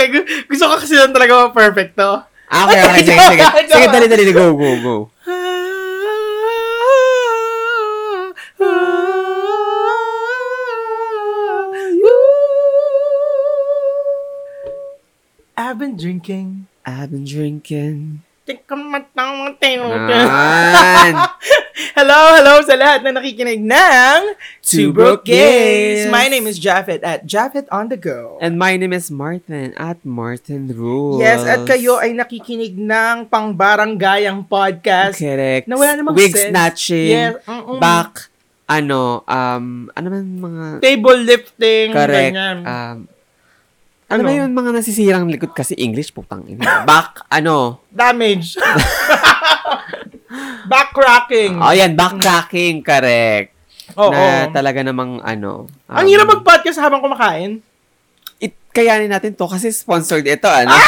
Teka, gusto ko kasi lang talaga perfecto. Ah, okay, okay. Sige, sige. Sige, dali, dali. Go, go, go. I've been drinking. I've been drinking. Naman. hello, hello sa lahat na nakikinig ng Two Broke Gays. My name is Japheth at Japheth on the Go. And my name is Martin at Martin Rules. Yes, at kayo ay nakikinig ng pangbaranggayang podcast Correct. na wala namang Wig sense. snatching. Yes, mm-mm. Back, ano, um, ano man mga... table lifting, Correct. ganyan. Um, ano, Ano? ba yun mga nasisirang likod kasi English putang ina. Back, ano? Damage. Backcracking. Oh, yan, backtracking, correct. Oo. na talaga namang ano. Ang um, hirap mag-podcast habang kumakain. it, kayanin natin to kasi sponsored ito, ano?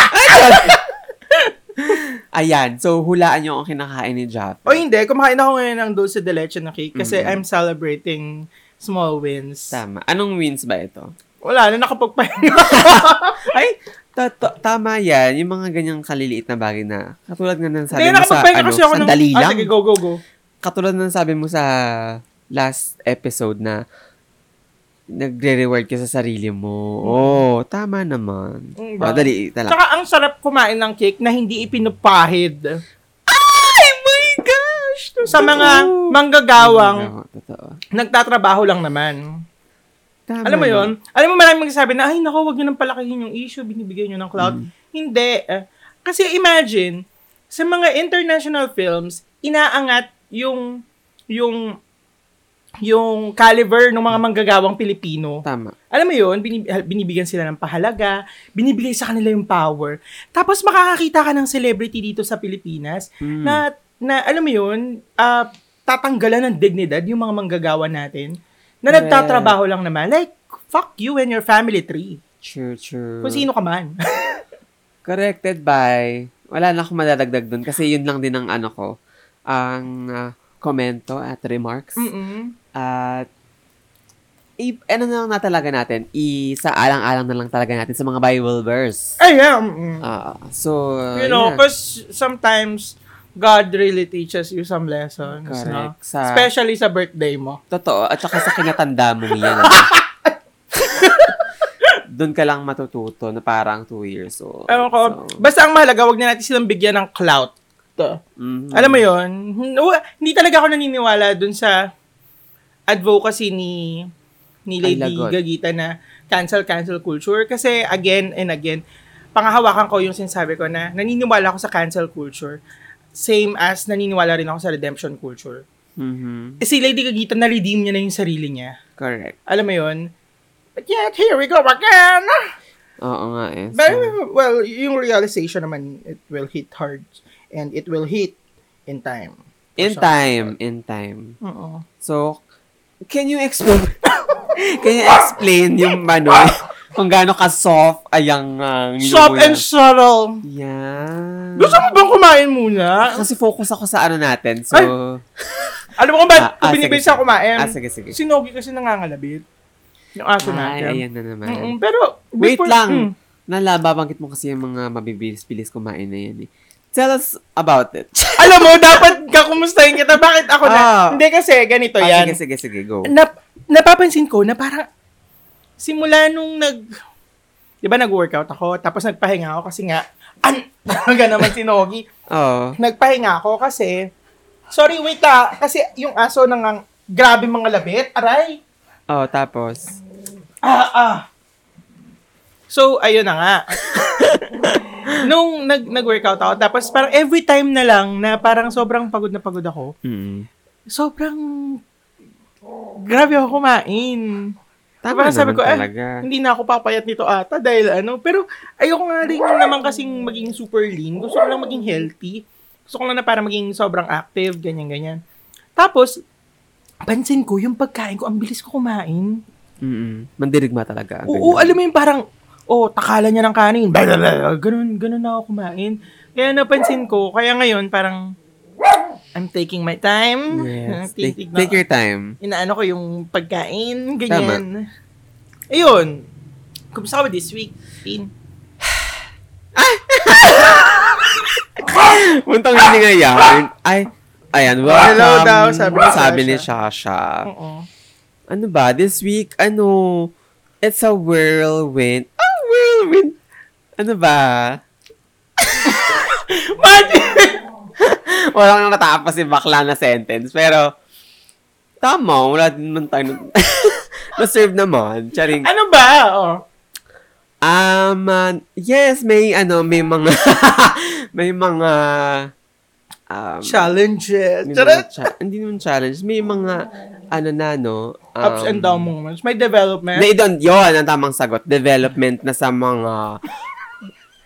Ayan, so hulaan nyo ang kinakain ni Jap. O hindi, kumakain ako ngayon ng dulce de leche na cake kasi Mhm. I'm celebrating small wins. Tama. Anong wins ba ito? Wala na nakapagpahinga. Ay, ta- ta- tama yan. Yung mga ganyang kaliliit na bagay na, katulad nga ng sabi Hindi, mo sa, ano, kasi ako ng... sandali Ah, lang. sige, go, go, go. Katulad ng sabi mo sa last episode na nagre-reward ka sa sarili mo. Oh, tama naman. Mm, Oh, dali, tala. Tsaka ang sarap kumain ng cake na hindi ipinupahid. Ay, my gosh! Sa mga manggagawang Totoo. nagtatrabaho lang naman. Tama Alam mo yon? Alam mo maraming magsasabi na, ay nako, wag nyo nang palakihin yung issue, binibigay nyo ng cloud. Mm. Hindi. kasi imagine, sa mga international films, inaangat yung, yung, yung caliber ng mga manggagawang Pilipino. Tama. Alam mo yun, binib- binibigyan sila ng pahalaga, binibigay sa kanila yung power. Tapos makakakita ka ng celebrity dito sa Pilipinas Mm. na, na alam mo yun, ah, tatanggalan ng dignidad yung mga manggagawa natin na nagtatrabaho lang naman. Like, fuck you and your family tree. True, true. Kung sino ka man. Corrected by, wala na akong madadagdag dun kasi yun lang din ang ano ko, ang komento at remarks. Mm-mm. At, i, ano na lang na talaga natin, i, sa alang-alang na lang talaga natin sa mga Bible verse. Ay, yeah. Ah, so, you know, yeah. because sometimes, God really teaches you some lessons. No? Correct. Sa, Especially sa birthday mo. totoo, at saka sa kinatanda mo yan. Doon ka lang matututo na parang two years old. Ewan ko. So, Basta ang mahalaga, wag na natin silang bigyan ng clout. To. mhm. Alam mo yon Hindi talaga ako naniniwala dun sa advocacy ni ni Lady. Gagita na cancel cancel culture kasi again and again pangahawakan ko yung sinasabi ko na naniniwala ako sa cancel culture same as naniniwala rin ako sa redemption culture. Mhm. Eh, si Lady Gagita na-redeem niya na yung sarili niya. Correct. Alam mo yon But yet, here we go again! Oo nga eh. But, So, well, yung realization naman, it will hit hard and it will hit in time. in time, in time. Oo. So, can you explain, can you explain yung ano, kung gaano ka soft ayang uh, Soft and subtle. Yan. Gusto mo bang kumain muna? Kasi focus ako sa ano natin. So, Ay! Alam mo kung Ah, ba, ah, sige, sa kumain, ah, sige, sige. si Nogi kasi nangangalabit. Yung aso Ay, natin. ayan na naman. Mm-mm, pero, Wait before- lang. Mm. Nala, babanggit mo kasi yung mga mabibilis-bilis kumain na yan eh. Tell us about it. Alam mo, dapat kakumustahin kita. Bakit ako na? Ah. Hindi kasi, ganito Ah, yan. sige, sige, sige, go. Nap- napapansin ko na parang, simula nung nag, di ba nag-workout ako, tapos nagpahinga ako kasi nga, an, talaga naman si Nogi. Oo. Nagpahinga ako kasi, sorry, wait ah, kasi yung aso nang grabe mga labit, aray. Oh, tapos. Ah, ah. So, ayun na nga. Nung nag, nag-workout ako, tapos parang every time na lang na parang sobrang pagod na pagod ako, Mm. sobrang grabe ako kumain. Tama Parang sabi ko, eh, talaga. hindi na ako papayat nito ata dahil ano. Pero ayoko nga rin naman kasing maging super lean. Gusto ko lang maging healthy. Gusto ko lang na para maging sobrang active, ganyan-ganyan. Tapos, pansin ko, yung pagkain ko, ang bilis ko kumain. Mm-mm. Mandirigma talaga. Oo, alam mo yung parang, oh, takalan niya ng kanin. Ganun, ganun na ako kumain. Kaya napansin ko, kaya ngayon parang, I'm taking my time. Yes. Take, take your time. Inaano ko yung pagkain, ganyan. Ayun. Kumusta ka this week, Tin? Puntang hindi nga yan. Ay, ayan, welcome. Hello daw, sabi ni sabi ni Sasha. Shasha. Oo. Ano ba, this week, ano, it's a whirlwind. Ah, whirlwind. Ano ba? Walang natapos si bakla na sentence. Pero, tama, wala din naman tayo. nun- Na-serve naman. Charing. Ano ba? Oh. Um, uh, yes, may, ano, may mga, may mga, um, Challenges. may Charot! mga cha- hindi naman challenge. May mga, ano na, no? um, Ups and down moments. May development. Na doon, yun, ang tamang sagot. Development na sa mga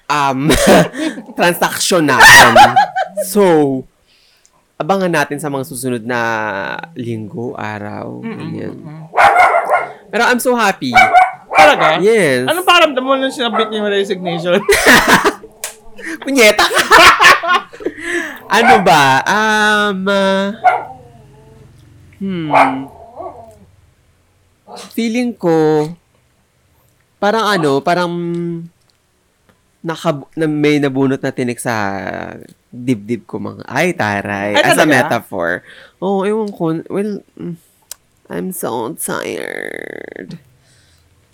um, transaction natin. So, abangan natin sa mga susunod na linggo, araw. ganyan. Pero I'm so happy. Talaga? Yes. Anong pakiramdam mo nung sinabit niyo yung resignation? Punyeta ka! ano ba? Um, uh, hmm. Feeling ko, parang ano, parang naka, na may nabunot na tinik sa dibdib ko mga, ay taray, Ay, as a metaphor. Oo, oh, ewan ko, well, mm, I'm so tired.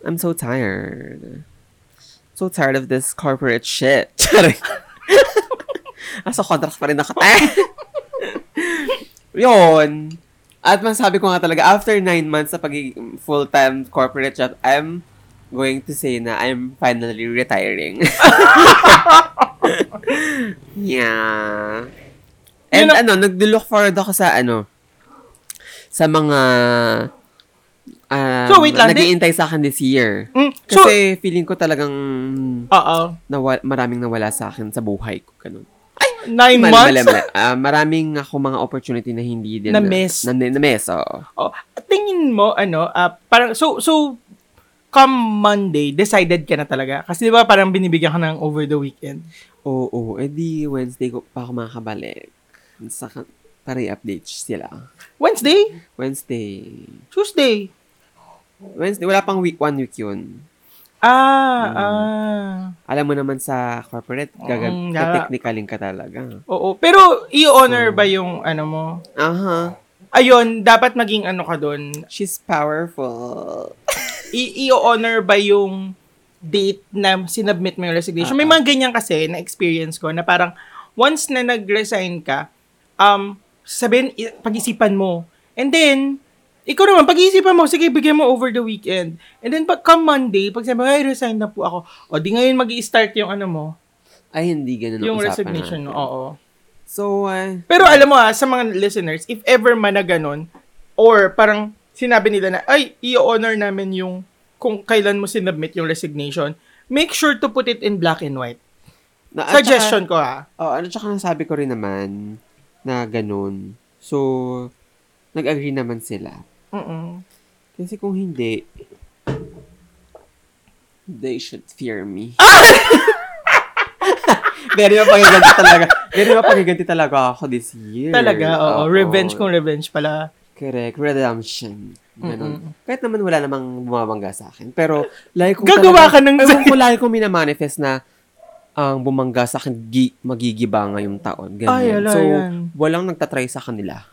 I'm so tired. So tired of this corporate shit. Asa contract pa rin ako. Yun. At masabi ko nga talaga, after nine months sa pagiging full-time corporate job, I'm going to say na I'm finally retiring. yeah. And Yun ano, nag-look forward ako sa ano, sa mga um, So, wait lang, nag-iintay sa akin this year. Mm, so, Kasi feeling ko talagang oo. nawa- maraming nawala sa akin sa buhay ko. Ganun. Nine Mali, months? mali, mali. Ah, maraming ako mga opportunity na hindi din. Na-miss. Na, na, na-miss, oo. Oh, tingin mo, ano, ah, parang, so, so, come Monday, decided ka na talaga. Kasi di ba parang binibigyan ka ng over the weekend. Oo. Eh di Wednesday ko pa ako makakabalik. Sa, para i-update sila. Wednesday? Wednesday. Tuesday? Wednesday, wala pang week, one week yun. Ah, Mm. ah. Alam mo naman sa corporate, Mm, yeah. technicalin ka talaga. Oo. Pero, i-honor So- ba yung, ano mo? Aha. Ayun, dapat maging ano ka doon. She's powerful. I- i-honor ba yung date na sinubmit mo yung resignation? May mga ganyan kasi na experience ko na parang once na nag-resign ka, um, sabihin, i- pag-isipan mo. And then, ikaw naman, pag-iisipan mo, sige, bigyan mo over the weekend. And then, pag come Monday, pag sabi, ay, resign na po ako. O, di ngayon mag start yung ano mo, Ay, hindi ganun ang yung resignation mo. natin. Oo. So, uh, Pero alam mo ah, sa mga listeners, if ever man na ganun, or parang sinabi nila na, ay, i-honor namin yung kung kailan mo sinubmit yung resignation, make sure to put it in black and white. na, Suggestion ko ah. ha. Oh, ano tsaka nasabi ko rin naman na ganun. So, nag-agree naman sila. Mm-mm. Kasi kung hindi, they should fear me. Very mapagiganti talaga. Very mapagiganti talaga ako this year. Talaga, oo. Oo. Revenge kung revenge pala. Correct. Redemption. Ganun. Kahit naman wala namang bumabangga sa akin. Pero, like kung Gagawa ka ng- Ewan ko, lagi kong minamanifest na ang bumangga sa akin, gi- magigiba ngayong taon. Ganyan. Ay, ala, so, yan. walang nagtatry sa kanila.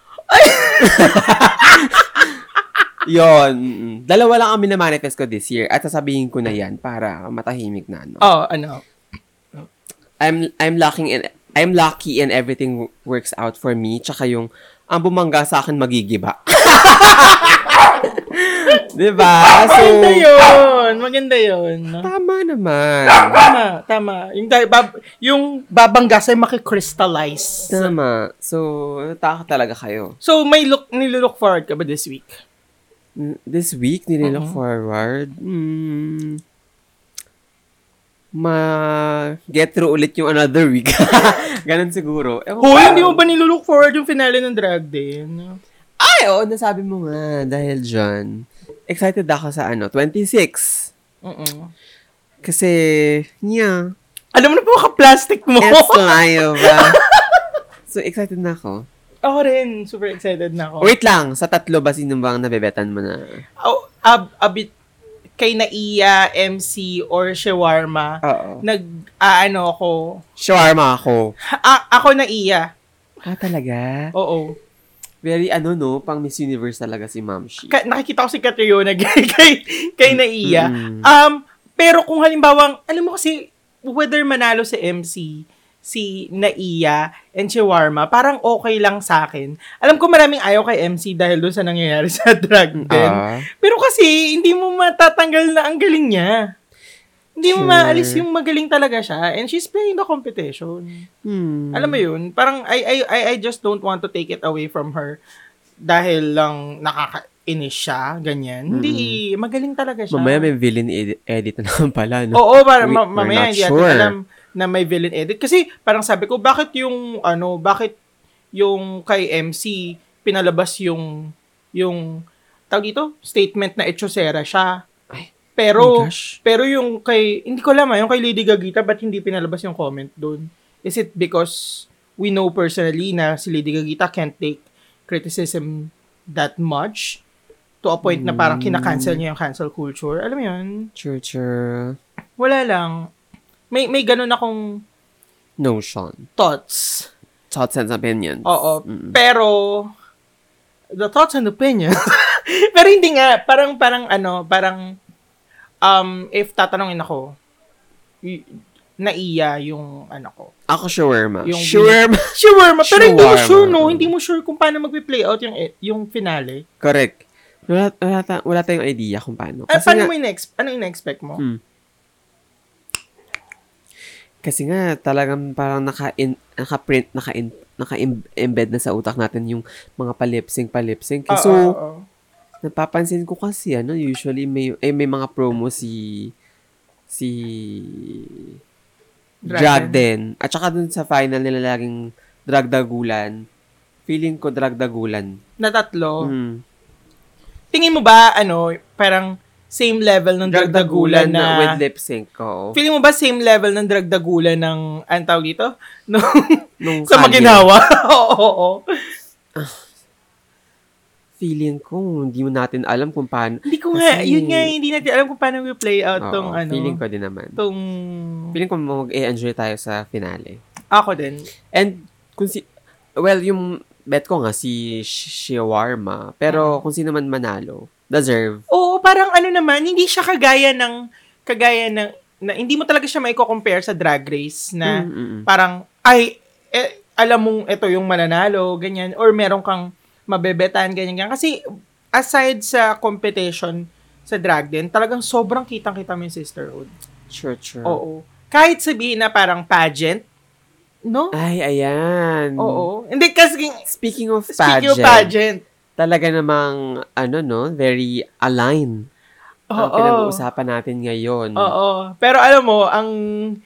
Yon. mm, Dalawa lang ang minamanifest ko this year. At sasabihin ko na yan para matahimik na. No? Oh, ano. I'm I'm lucky in I'm lucky and everything works out for me. Tsaka yung ang bumangga sa akin magigiba. 'Di ba? So Maganda yun. Maganda yun. tama naman. Tama, tama. Yung, bab- yung babanggas ay makikrystallize. Tama. So, nataka talaga kayo. So, may look, nilook forward ka ba this week? Mm, This week, nililook Mhm. forward. Hmm, ma get through ulit yung another week. Ganon siguro. Ewan Hoy, hindi mo ba nilook forward yung finale ng drag din? Ay, oo, nasabi mo nga. Dahil dyan, excited ako sa ano, 26. Mm-mm. Kasi, yeah, Alam mo na po ka-plastic mo. it's live. ah. so, excited na ako. ako rin, super excited na ako. Wait lang, sa tatlo ba sino bang nabebetan mo na? Oh, a, a bit kay Naiya, MC, or Shawarma, Oo. nag, ah, ano ako, Shawarma ako. ah, ako Naiya. Ah, talaga? Oo. Very ano no, pang Miss Universe talaga si Ma'am Shi. Ka- nakikita ko si Catriona kay, kay, kay Naiya. Mm. Um, pero kung halimbawa, alam mo kasi, whether manalo si MC, si Naiya, and Shawarma, parang okay lang sa akin. Alam ko maraming ayaw kay MC dahil doon sa nangyayari sa drag din. Ah. Pero kasi, hindi mo matatanggal na ang galing niya. Hindi mo Sure. maalis yung magaling talaga siya. And she's playing the competition. Hmm. Alam mo yun? Parang I, I, I, just don't want to take it away from her dahil lang nakakainis siya, ganyan. Hindi, magaling talaga siya. Mamaya may villain edit, na naman pala, no? Oo, para We- ma- mamaya hindi natin sure. alam na may villain edit. Kasi parang sabi ko, bakit yung, ano, bakit yung kay MC pinalabas yung, yung, tawag dito, statement na echosera siya. Pero, oh pero yung kay, hindi ko alam ah, yung kay Lady Gagita, ba't hindi pinalabas yung comment doon? Is it because we know personally na si Lady Gagita can't take criticism that much to a point na parang kinakancel niya yung cancel culture? Alam mo yun? Sure, sure. Wala lang. May, may ganun akong Notion. thoughts. Thoughts and opinions. Oo. Mm. Pero, the thoughts and opinions. pero hindi nga, parang, parang ano, parang, um, if tatanungin ako, y- naiya yung ano ko. Ako shawarma. Yung- shawarma. Shawarma, pero hindi mo Shawarma. sure, no? Hindi mo sure kung paano magpi-play out yung, yung finale. Correct. Wala, wala, ta- wala tayong idea kung paano. Ah, Kasi paano nga, mo in-ex- ano in-expect mo? Hmm. Kasi nga, talagang parang naka-in, naka-print, naka-in, naka-embed na sa utak natin yung mga palipsing, palipsing. Oo, So, oo, oo. napapansin ko kasi, ano, usually may, eh, may mga promo si, si, Drag drag din. At saka dun sa final nila laging drag dagulan. Feeling ko drag dagulan. na tatlo. Hmm. Tingin mo ba, ano, parang same level ng dragdagulan na, with lip sync ko. Feeling mo ba same level ng dragdagulan ng, ang tawag dito? No, Nung sa maginawa? oo, oo, oo. Feeling ko, hindi mo natin alam kung paano. Hindi ko nga, Kasi- yun nga, hindi natin alam kung paano i-play out Oo, tong, ano, Feeling ko din naman. tong, Feeling ko mag-enjoy tayo sa finale. ako din. And, kung si, well, yung bet ko nga si Sh- Shawarma. Pero, kung sino man manalo, deserve. Oo, parang ano naman, hindi siya kagaya ng, kagaya ng, na, hindi mo talaga siya maiko-compare sa drag race na, Mm, mm, mm. parang, ay, eh, alam mong ito yung mananalo, ganyan, or meron kang mabebetan, ganyan, ganyan. Kasi, aside sa competition sa drag din, talagang sobrang kitang-kita mo yung sisterhood. Sure, sure. Oo. Kahit sabihin na parang pageant, no? Ay, ayan. Oo. Hindi, kasi, Speaking of speaking pageant, of pageant, talaga namang, ano no, very aligned. Ang Oo. pinag-uusapan natin ngayon. Oo. Pero alam mo, ang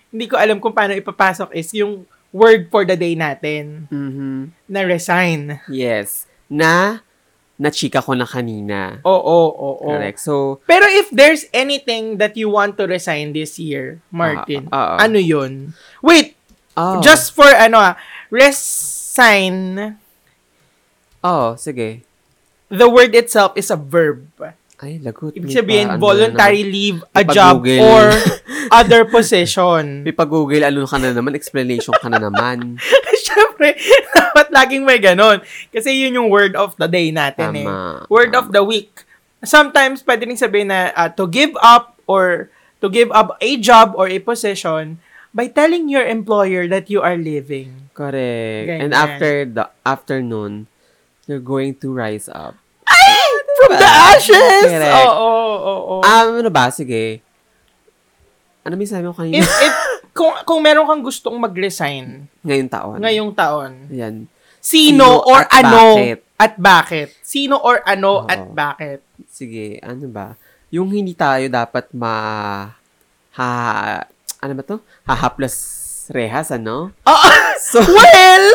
hindi ko alam kung paano ipapasok is yung word for the day natin Mhm. na resign. Yes. Na, na-chika ko na kanina. Oo, oo, Correct. So, Pero if there's anything that you want to resign this year, Martin, Ah, ah, ah. ano yun? Wait, oh. just for ano ah, resign, Oh, sige. The word itself is a verb. Ay, lagot. Ibig sabihin, pa- ano voluntary na leave a job or other position. naman. May pag-google, ano ka na naman, explanation ka na naman. Siyempre, dapat laging may ganon. Kasi yun yung word of the day natin eh. Tama. Word of the week. Sometimes, pwede rin sabihin na uh, to give up or to give up a job or a position by telling your employer that you are leaving. Correct. Ganyan. And after the afternoon, you're going to rise up. From the ashes! Oo, oo, oo. Um, ano ba? Sige. Ano may sabi mo kanina? if, if, kung, kung meron kang gustong mag-resign Ngayong taon. ngayong taon, Yan. sino, Sino or at ano bakit? at bakit? Sino or ano Oo. at bakit? Sige, ano ba? Yung hindi tayo dapat ma... Ha... Ano ba to? Hahaplas rehas, ano? Oo. So, well!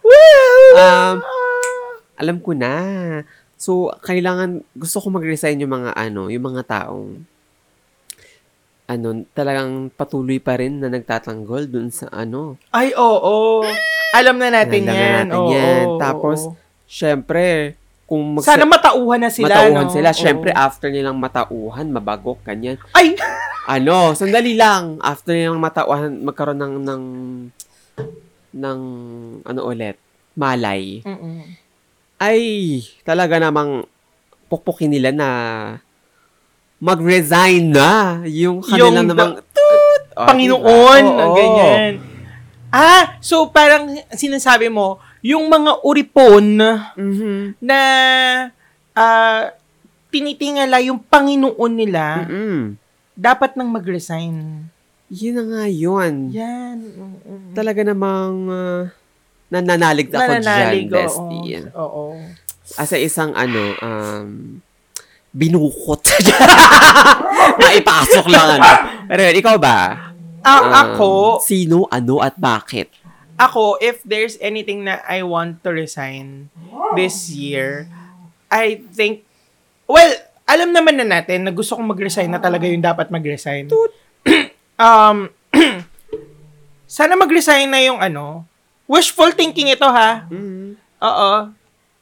well! Um, alam ko na. So, kailangan, gusto ko mag-resign yung mga ano, yung mga taong ano, talagang patuloy pa rin na nagtatanggol dun sa ano. Ay, oo. Alam na natin Alam na yan. natin Oo, yan. oo, Tapos, oo. syempre, kung mag- Sana matauhan na sila, matauhan no? sila. Syempre, Oo. after nilang matauhan, mabagok, ganyan. Ay! Ano, sandali lang. After nilang matauhan, magkaroon ng, ng, ng, ano ulit, malay. Mm-mm. Ay, talaga namang pukpukin nila na mag-resign na yung kanilang Yung namang Oh, Panginoon, diba? Oo. ganyan. Ah, so parang sinasabi mo, yung mga uripon Mhm. na ah, tinitingala yung Panginoon nila, Mm-mm. dapat nang mag-resign. Yun na nga yun. Yan. mm-mm. Talaga namang uh, nananalig ako Nananalig, dyan, bestie. oo. Oo. As a isang ano, um, binukot. Maipasok lang ano. Pero yun, ikaw ba? Ah, Um, ako, Sino, ano, at bakit? ako, if there's anything na I want to resign this year, I think, well, alam naman na natin na gusto kong mag-resign na talaga yung dapat mag-resign. um, sana mag-resign na yung ano, wishful thinking ito ha. Mm. Oo.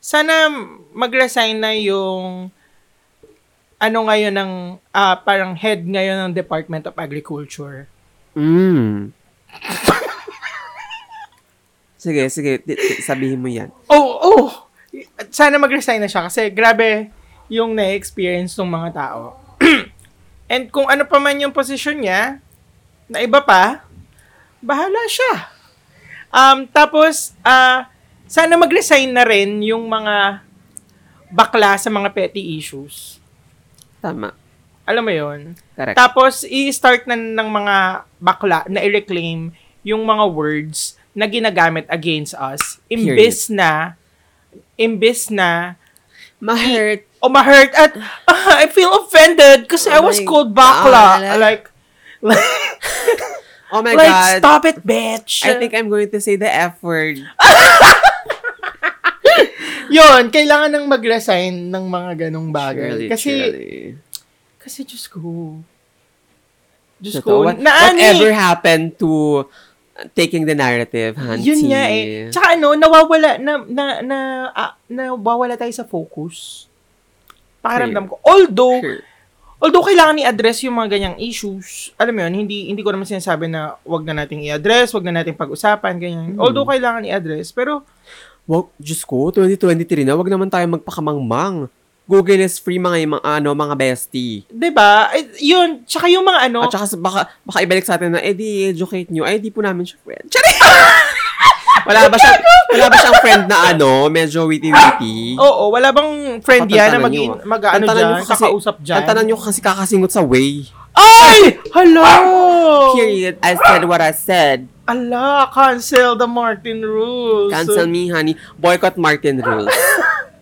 Sana mag-resign na yung ano ngayon ng ah, parang head ngayon ng Department of Agriculture. Mm. sige, sige. Sabihin mo yan. Oh, oh. Sana mag-resign na siya kasi grabe yung na-experience ng mga tao. And kung ano pa man yung posisyon niya, na iba pa, bahala siya. Um, tapos, ah, sana mag-resign na rin yung mga bakla sa mga petty issues. Tama. Alam mo yon Correct. Tapos, i-start na ng mga bakla na i-reclaim yung mga words na ginagamit against us. Imbes na, imbes na, Ma-hurt. o ma-hurt at, "Ah, I feel offended kasi I Oh was my called bakla. God. Like, like, Oh my like, God. stop it, bitch. I think I'm going to say the F word. Yun, kailangan nang mag-resign ng mga ganong bagay. Surely, kasi, surely. kasi, ko. Diyos Totoo. ko. What, na, whatever happened to uh, taking the narrative, Hansi? Yun nga eh. Tsaka ano, nawawala, na, na, na, ah, nawawala tayo sa focus. Pakiramdam ko. Although, Sure. Although kailangan i-address yung mga ganyang issues, alam mo yun, hindi, hindi ko naman sinasabi na wag na nating i-address, wag na nating pag-usapan, ganyan. Hmm. Although kailangan i-address, pero, Wag, Diyos ko, 2023 na, wag naman tayo magpakamangmang. Google is free mga, mga ano, mga bestie. 'di ba yun, tsaka yung mga ano, At saka sa- baka, baka ibalik sa atin na, eh di educate nyo. Ay, di po namin siya friend. wala ba siya, wala ba siyang friend na ano, medyo witty-witty? oo, wala bang friend yan na mag, mag-ano Tantanan dyan, kasi- kakausap dyan? Tantanan nyo kasi kakasingot sa way. Ay! Hello! Period. I said what I said. Ala, cancel the Martin rules. Cancel me, honey. Boycott Martin Rules.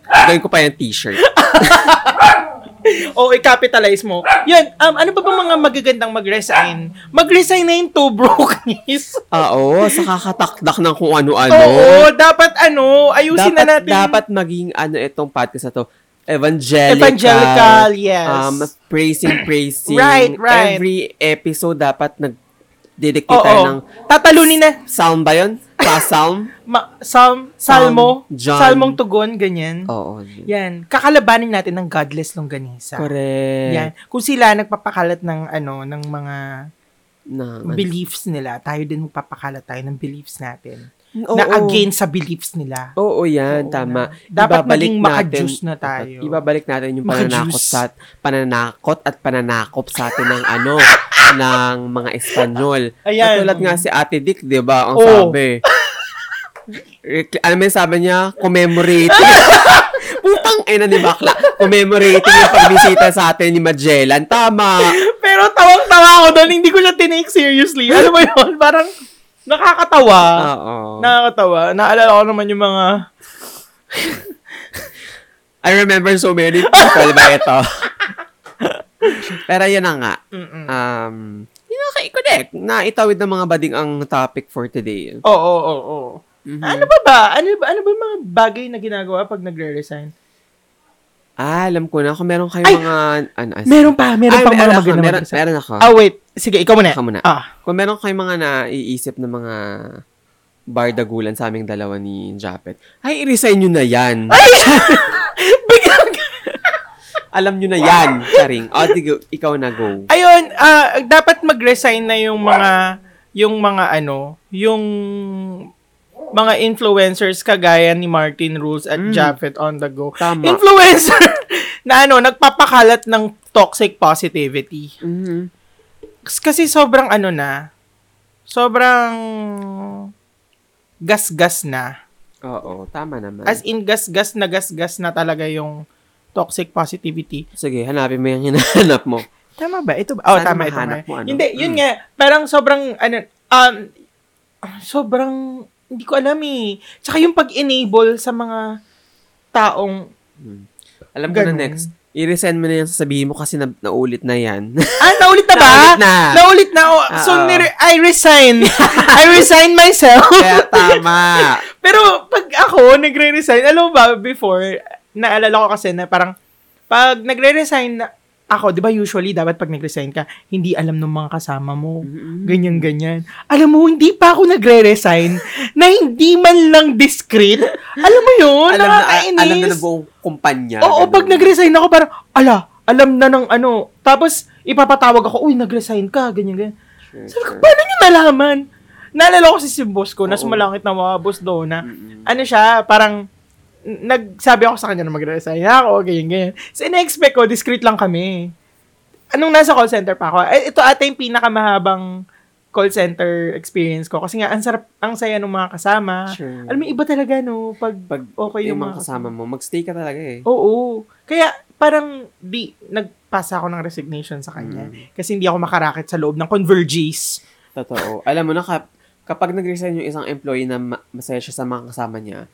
Gawin ko pa yung t-shirt. o i-capitalize mo. Yan, um, ano ba ba mga magagandang mag-resign? Mag-resign na yung two brokenies. Ah, Oo, sa kakatakdak ng kung ano-ano. Oo, dapat ano, ayusin dapat, na natin. dapat maging ano itong podcast na to. Evangelical. Evangelical, yes. Um, praising, praising. Right, right. Every episode dapat nag-dedicate Oo, tayo ng tatalunin na. psalm ba yun? Pa-psalm? Ma- Psalm, Salmo, John. Salmong tugon, ganyan. Oo. Yan, kakalabanin natin ng godless longganisa. Correct. Yan. Kung sila nagpapakalat ng ano, ng mga Na, beliefs nila, tayo din magpapakalat tayo ng beliefs natin. Oo. na against sa beliefs nila. Oo, yan, Oo tama. na. Dapat Ibabalik maging maka-juice na tayo. Ibabalik natin yung pananakot sa pananakot at pananakop sa atin ng ano ng mga Espanyol. Ayan. Katulad nga si Ate Dick, 'di ba? Ang Oo. sabi. Ano may sabi niya? Commemorate. Putang ina ni Bakla. Commemorating yung pagbisita sa atin ni Magellan. Tama. Pero tawang-tawa ako doon, hindi ko siya tinake seriously. Ano ba yun? Parang nakakatawa. Oo. Nakakatawa. Naalala ko naman yung mga... I remember so many people ba ito? Pero yun na nga. Mm-mm. um, yun na kay connect na itawid ng mga bading ang topic for today. Oo, oo, oo. oo. Mhm. Ano ba ba? Ano ba, ano ba yung mga bagay na ginagawa pag nagre-resign? Ah, alam ko na. Kung meron kayong Ay! mga... Ano, as- Meron pa, meron Ay, pa mga meron, ako, magandang meron, mag-resign. meron ako. Ah, wait. Sige, ikaw muna. Ako muna. Ah. Kung meron kayong mga naiisip na mga bardagulan sa aming dalawa ni Japet, ay, i-resign nyo na yan. Alam nyo na yan, Charing. O, tig- ikaw na go. Ayun, ah, dapat mag-resign na yung mga, yung mga ano, yung mga influencers kagaya ni Martin Rules at Mm. Japheth on the go. Tama. Influencer na ano, nagpapakalat ng toxic positivity. Mhm. K- Kasi sobrang ano na, sobrang gas-gas na. Oo, tama naman. As in, gas-gas na gas-gas na talaga yung toxic positivity. Sige, hanapin mo yung hinahanap mo. Tama ba? Ito ba? Oh, Sana tama ito. mo, ano? Hindi, yun Mm. nga. Parang sobrang, ano, um, sobrang, hindi ko alam eh. Tsaka yung pag-enable sa mga taong, Alam ko na next. I-resend mo na yan, sasabihin mo kasi na, naulit na yan. ah, naulit na ba? Naulit na. Naulit na. Oh, so, Oo. nire- I resign. I resign myself. Kaya tama. Pero pag ako nagre-resign, alam mo ba, before, naalala ko kasi na parang, pag nagre-resign na ako, di ba usually, dapat pag nag-resign ka, hindi alam ng mga kasama mo. Ganyan, ganyan. Alam mo, hindi pa ako nagre-resign na hindi man lang discreet. Alam mo yun? alam na, nakakainis. alam na ng buong kumpanya. Oo, ganun. pag nag-resign ako, parang, ala, alam na ng ano. Tapos, ipapatawag ako, uy, nag-resign ka, ganyan, ganyan. Sure, Sabi ko, paano niyo nalaman? Naalala ko si si boss ko, na Oo. sumalangit na mga boss doon na, Mm-mm. ano siya, parang, nagsabi ako sa kanya na mag-resign ako, ganyan, ganyan. So, ina-expect ko, discreet lang kami. Anong nasa call center pa ako, eh, ito ata yung pinakamahabang call center experience ko. Kasi nga, ang sarap, ang saya ng mga kasama. Sure. Alam mo, iba talaga, no? Pag, pag okay yung yung mga kasama mo, magstay ka talaga eh. Oo. Kaya, parang, di, nagpasa ako ng resignation sa kanya. Mm. Kasi hindi ako makarakit sa loob ng Converges. Totoo. Alam mo na, kap- kapag nag-resign yung isang employee na ma- masaya siya sa mga kasama niya,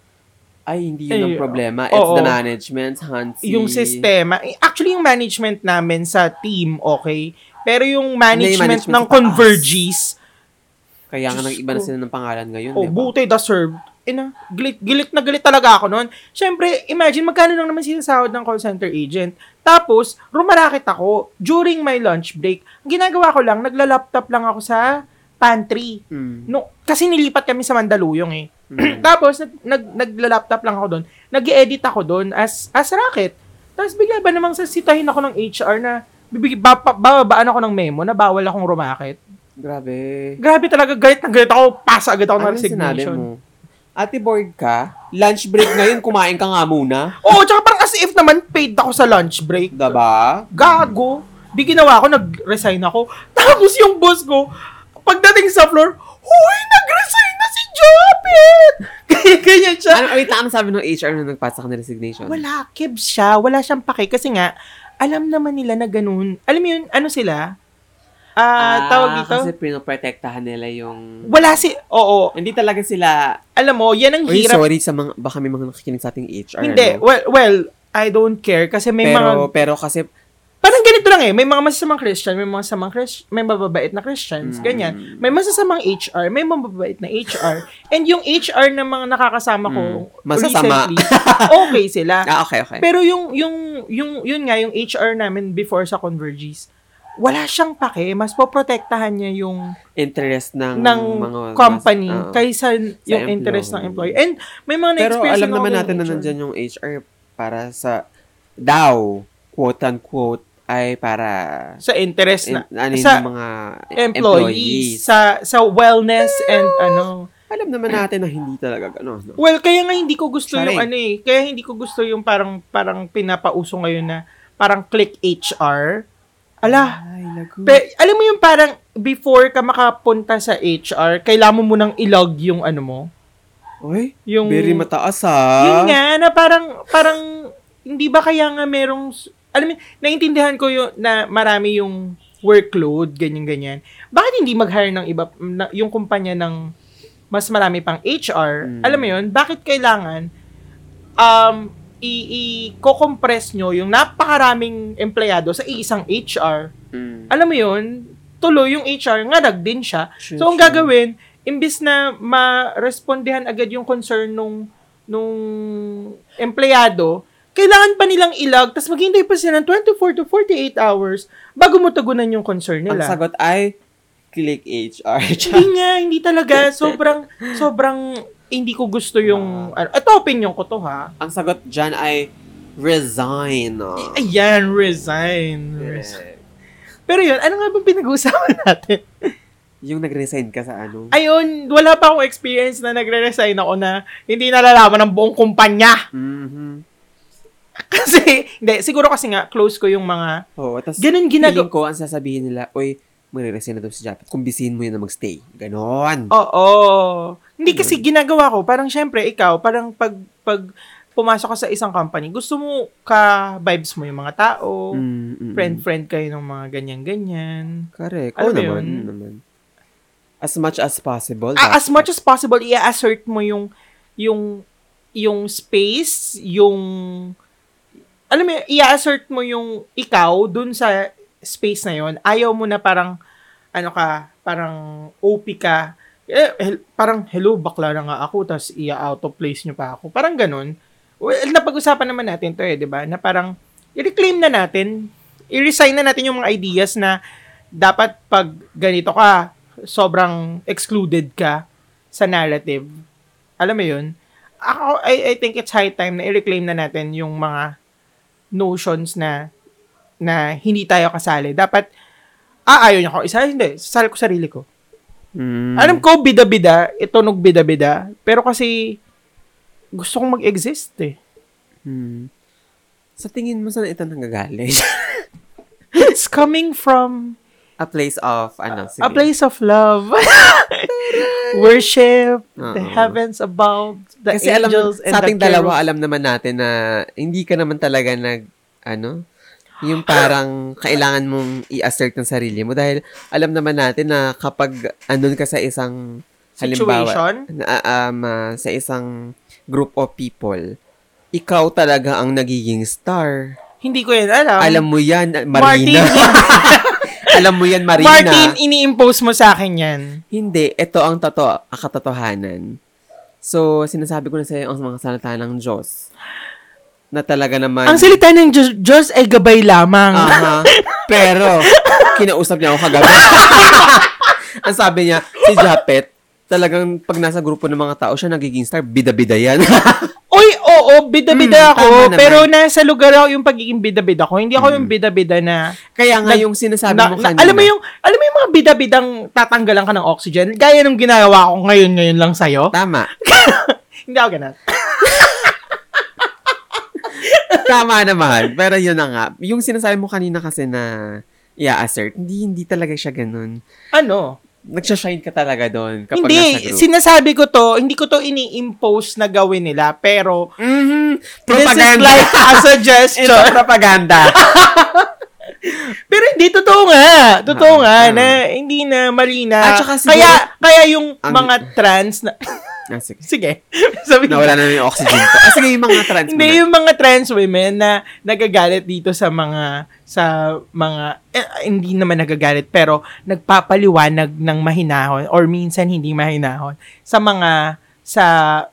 ay, hindi yun ang problema. It's oo. the management, Hansi. yung sistema. eh, Actually, yung management namin sa team, okay. Pero yung Hindi, yung management, management ng. Converges, Kaya nga Diyos nag-iba na sila ng pangalan ngayon, oh, di ba? buti deserved. Ina, gilit, gilit na gilit talaga ako noon. Siyempre, imagine, magkano lang naman sinasahod ng call center agent. Tapos, rumarakit ako during my lunch break. Ang ginagawa ko lang, nagla-laptop lang ako sa pantry. Mm. No, kasi nilipat kami sa Mandaluyong eh. Mm. Tapos, nag, nag, nagla-laptop lang ako doon. nag edit ako doon as, as racket. Tapos bigla ba namang sasitahin ako ng HR na bibig, ba, ba- bababaan ako ng memo na bawal akong rumakit. Grabe. Grabe talaga, galit na galit ako. Pasa agad ako Ano resignation. mo? Ate, bored ka? Lunch break ngayon, kumain ka nga muna. Oo, tsaka parang as if naman paid ako sa lunch break. Diba? Gago. Di ginawa ko, nag-resign ako. Tapos yung boss ko, pagdating sa floor, Huy, nag-resign na si Jopit! Ganyan, ganyan siya. Ano, wait ano sabi ng HR nung nagpasa ka ng resignation? Wala, kibs siya. Wala siyang pake. Kasi nga, alam naman nila na ganun. Alam mo yun, ano sila? Ah, tawag dito? Kasi pinoprotektahan nila yung... Wala si, oo. Hindi talaga sila... Alam mo, yan ang Uy, hirap. sorry sa mga... Baka may mga nakikinig sa ating HR. Hindi, no? well, well, I don't care. Kasi may pero, mga, pero kasi... parang ganito lang eh. May mga masasamang Christian, may mga masasamang Christian, may mababait na Christians, Mm. ganyan. May masasamang HR, may mababait na HR. And yung HR ng mga nakakasama ko Mm. Masasama. recently, okay sila. Ah, okay, okay. Pero yung yung yung yun nga yung HR namin before sa Converges, wala siyang pake, mas poprotektahan niya yung interest ng, ng mga... company mas- ah. kaysa yung interest ng employee. And may mga pero na-experience alam din ako naman natin na HR. nandyan yung HR para sa... Daw, quote-unquote, ay para... sa interest na in- ano sa mga employees, sa sa wellness and ano. Alam naman natin na hindi talaga gano'n. No? Well, kaya nga hindi ko gusto Sorry. yung ano eh. Kaya hindi ko gusto yung parang parang pinapauso ngayon na parang click HR. Ala, Ay. Pe, alam mo yung parang before ka makapunta sa HR, kailangan mo munang ilog yung ano mo. Uy, Yung, very mataas ha. Yun nga, na parang, parang, hindi ba kaya nga merong, alam mo, naintindihan ko yung, na marami yung workload, ganyan-ganyan. Bakit hindi mag-hire ng iba, na, yung kumpanya ng mas marami pang HR? Mm. Alam mo yun, bakit kailangan, um, i-compress nyo yung napakaraming empleyado sa isang HR? Mm. alam mo yun, tuloy yung HR, ngarag din siya. Sure, so, ang sure. gagawin, imbis na ma-respondihan agad yung concern nung, nung empleyado, kailangan pa nilang ilag, tapos maghintay pa sila ng 24 to 48 hours bago mo tagunan yung concern Ang nila. sagot ay, click HR. Hindi nga, hindi talaga. Sobrang, sobrang hindi ko gusto yung, ano, ito opinion ko to ha. Ang sagot dyan ay, Resign. Ayan, resign. resign. Pero yun, ano nga ba pinag-uusapan natin? Yung nag-resign ka sa ano? Ayun, wala pa akong experience na nagre-resign ako na hindi nalalaman ng buong kumpanya. Mhm. Kasi, hindi, siguro kasi nga, close ko yung mga, Oo, tas ganun ginagawa. ko, ang sasabihin nila, oy, magre-resign na daw si Japet. Kumbisihin mo yun na magstay. Ganon. Oo. Hindi kasi ginagawa ko, parang syempre, ikaw, parang pag, pag pumasok ka sa isang company, gusto mo ka-vibes mo yung mga tao, Mm, mm, friend-friend kayo ng mga ganyan-ganyan. Correct. Alam Oo mo naman, yun? naman. As much as possible. Ah, as much as possible, i-assert mo yung, yung, yung space, yung, alam mo, i-assert mo yung ikaw dun sa space na yon Ayaw mo na parang, ano ka, parang OP ka. Eh, parang, hello, bakla na nga ako, tapos i-out of place nyo pa ako. Parang ganun. Well, napag-usapan naman natin to eh, di ba? Na parang, i-reclaim na natin, i-resign na natin yung mga ideas na dapat pag ganito ka, sobrang excluded ka sa narrative. Alam mo yun? Ako, I, I think it's high time na i-reclaim na natin yung mga notions na na hindi tayo kasali. Dapat, ah, ayaw niya ako isa, hindi, sasali ko sarili ko. Mm. Alam ko, bida-bida, itunog bida-bida, pero kasi, gusto kong mag-exist eh. Mm. Sa tingin mo, saan ito nanggagaling? It's coming from A place of, ano, sige. a place of love. Worship, the Oo. heavens above, the Kasi alam, angels and sa the ating dalawa, cherubs. alam naman natin na hindi ka naman talaga nag, ano, yung parang kailangan mong i-assert ng sarili mo dahil alam naman natin na kapag andun ka sa isang halimbawa Situation? na, um, ah, sa isang group of people ikaw talaga ang nagiging star. Hindi ko yan alam. alam mo yan, Um, Martin, Marina. alam mo yan, Marina. Martin, ini-impose mo sa akin yan. Hindi, ito ang totoo, katotohanan. So, sinasabi ko na sa iyo ang mga salita ng Diyos. Na talaga naman... Ang salita ng Diyos, Diyos ay gabay lamang. Aha. Pero, kinausap niya ako kagabi. ang sabi niya, si Japet, talagang pag nasa grupo ng mga tao, siya nagiging star, bida-bida yan. Uy, oo, bida-bida Mm, ako. Pero nasa lugar ako yung pagiging bida-bida ko. Hindi ako yung bida-bida na... Kaya nga Nag- yung sinasabi na- mo na- kanina. alam mo yung alam mo yung mga bida-bidang tatanggalan ka ng oxygen gaya nung ginagawa ko ngayon ngayon lang sa'yo Tama. hindi ako ganun Tama naman. Pero yun na nga. Yung sinasabi mo kanina kasi na i-assert, hindi, hindi talaga siya ganun. ano Nagsashine ka talaga doon kapag nasa hindi group. sinasabi ko to hindi ko to ini-impose na gawin nila pero Mhm. this is Propaganda. like a Ito suggestion propaganda. pero hindi totoo nga totoo Ah, nga ah. na hindi na At saka siguro- kaya kaya yung Ang- mga trans na ah, sige. sige sabi Nawala na yung oxygen ko. Ah, sige, yung mga trans Hindi, muna. yung mga trans women na nagagalit dito sa mga, sa mga, eh, hindi naman nagagalit, pero nagpapaliwanag ng mahinahon or minsan hindi mahinahon sa mga, sa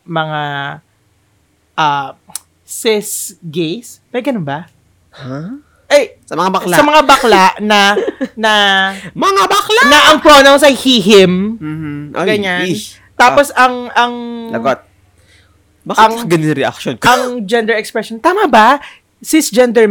mga, ah, cis gays. May ganun ba? Ha? Eh, Sa mga bakla. sa mga bakla na, na, mga bakla! na ang pronouns ay he, him. Mhm. Ay, Ganyan. ish. Tapos ang, ang, Lagot. Bakit Ang- yung reaction ko? ang gender expression, tama ba? Cisgender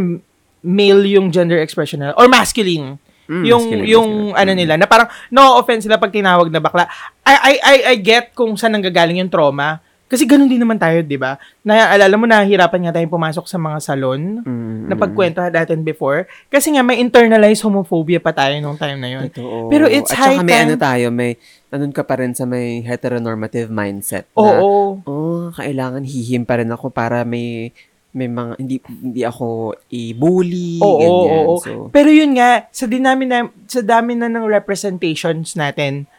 male yung gender expression nila or masculine. Mm, yung masculine, yung masculine. ano Mm. nila na parang no offense sila pag tinawag na bakla. I I I, I get kung saan nanggagaling yung trauma. Kasi ganun din naman tayo, 'di ba? Naalala mo nahihirapan nga tayong pumasok sa mga salon Mm, na pagkwento natin before kasi nga may internalized homophobia pa tayo nung time na yun. Totoo. Pero it's At high saka may time- ano tayo, may, nandun ka pa rin sa may heteronormative mindset. Na, Oo. oh, kailangan hihim pa rin ako para may, may mga, hindi, hindi ako i-bully, Oo, ganyan. oo, oo. So, Pero yun nga, sa dinami na, sa dami na ng representations natin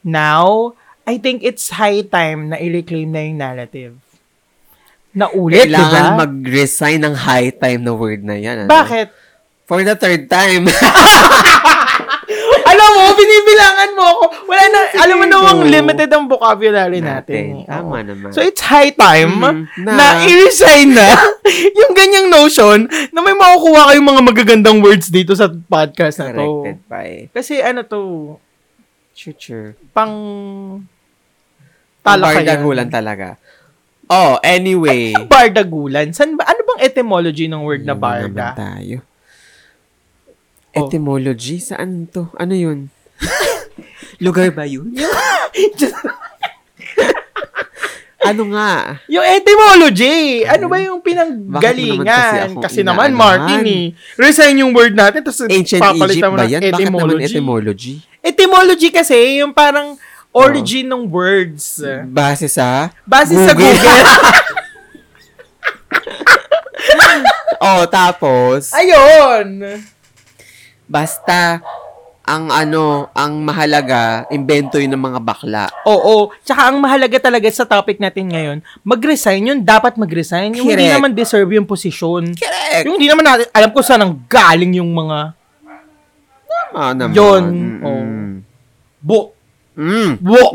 now, I think it's high time na i-reclaim na yung narrative. Na ulit, di kailangan ba? mag-resign ng high time na word na yan. ano? Bakit? For the third time. alam mo, binibilangan mo ako. Wala na, alam mo Sige, namang go. limited ang vocabulary natin. Natin. eh. Tama Oo. naman. So, it's high time Mhm. na, Na- i-resign na yung ganyang notion na may makukuha kayong mga magagandang words dito sa podcast na to. Corrected by Kasi ano to, future. pang Pang talakayan. bardagulan talaga. Oh, anyway. Bardagulan. San ba, ano bang etymology ng word na barda? naman tayo. Oh. Etymology? Saan to? Ano yun? Lugar ba yun? ano nga? yung etymology. Ano ba yung mo naman pinanggalingan? kasi Kasi, naman? Martin eh. Resign yung word natin, tapos Ancient papalitan Egypt mo ba ng yan? Bakit naman etymology. etymology? Etymology kasi, yung parang origin ng words. Base sa? Base sa Google. Google. oh, tapos, Ayun! basta, ang ano, ang mahalaga, invento yun ng mga bakla. Oo. Tsaka ang mahalaga talaga sa topic natin ngayon, mag-resign yun, dapat mag-resign. Yung hindi Correct. naman deserve yung posisyon. Correct. Yung hindi naman natin, alam ko saan ang galing yung mga Ah, naman. Yun. Mm-mm. Oh. bu, Mm. bu,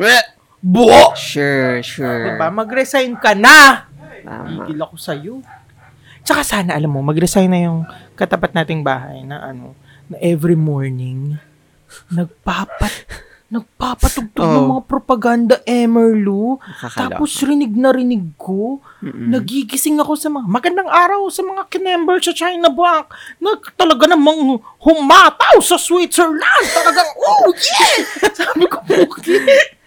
bu. Sure, sure. Diba? Mag-resign ka na! Tama. Igil ako sa'yo. Tsaka sana, alam mo, mag-resign na yung katapat nating bahay na ano, na every morning, nagpapat, nagpapatugtog ng Oh. mga propaganda, Emerlu. Tapos rinig na rinig ko. Nagigising ako sa mga magandang araw sa mga kinember sa China Bank na talaga namang humataw sa Switzerland. Talagang, oh yeah! Sabi ko, okay.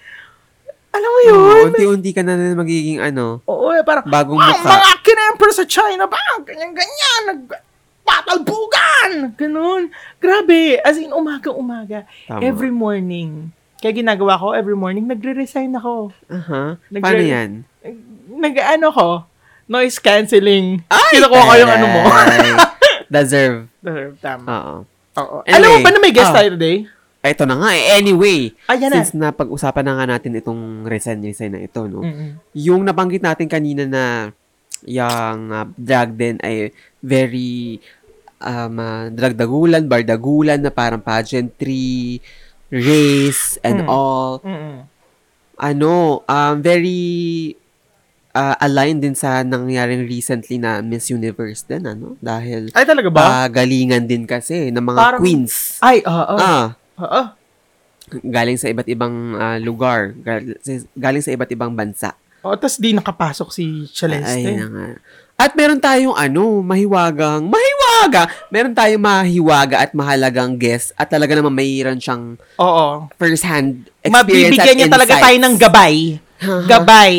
Alam mo yun? Oo, unti-unti ka na rin magiging ano, Oo, eh, parang, Bagong "Ah, mukha." mga kinemper sa China Bank, ganyan-ganyan, nagpatalbugan, ganun. Grabe, as in, umaga-umaga, Tama. every morning. Kaya ginagawa ko, every morning, nagre-resign ako. aha, Nag- paano yan? Nag-ano ko, noise cancelling. Ay, Kinukuha ko yung ano mo. taray. Deserve. Tama. Oo. Oo. Anyway, Alam mo ba na may guest ah. tayo today? Ito na nga eh. Anyway, Ayan na. since napag-usapan na nga natin itong resign-resign na ito, no? Mm-mm. Yung nabanggit natin kanina na yung uh, drag din ay very um, uh, dragdagulan, bardagulan na parang pageantry, race, and Hmm. all. Mm-mm. Ano, um, very uh, aligned din sa nangyaring recently na Miss Universe din, ano? Dahil Ay, talaga ba? galingan din kasi ng mga Parang- queens. Ay, oo. Ah, Oo. galing sa iba't ibang ah, lugar, galing sa iba't ibang bansa. Oo, tapos di nakapasok si Celeste. Ay, na nga. At meron tayong ano, mahiwagang, mahiwaga! Meron tayong mahiwaga at mahalagang guest at talaga naman mayroon siyang Oo. first-hand experience Mabibigyan at niya talaga insights. tayo ng gabay. Gabay.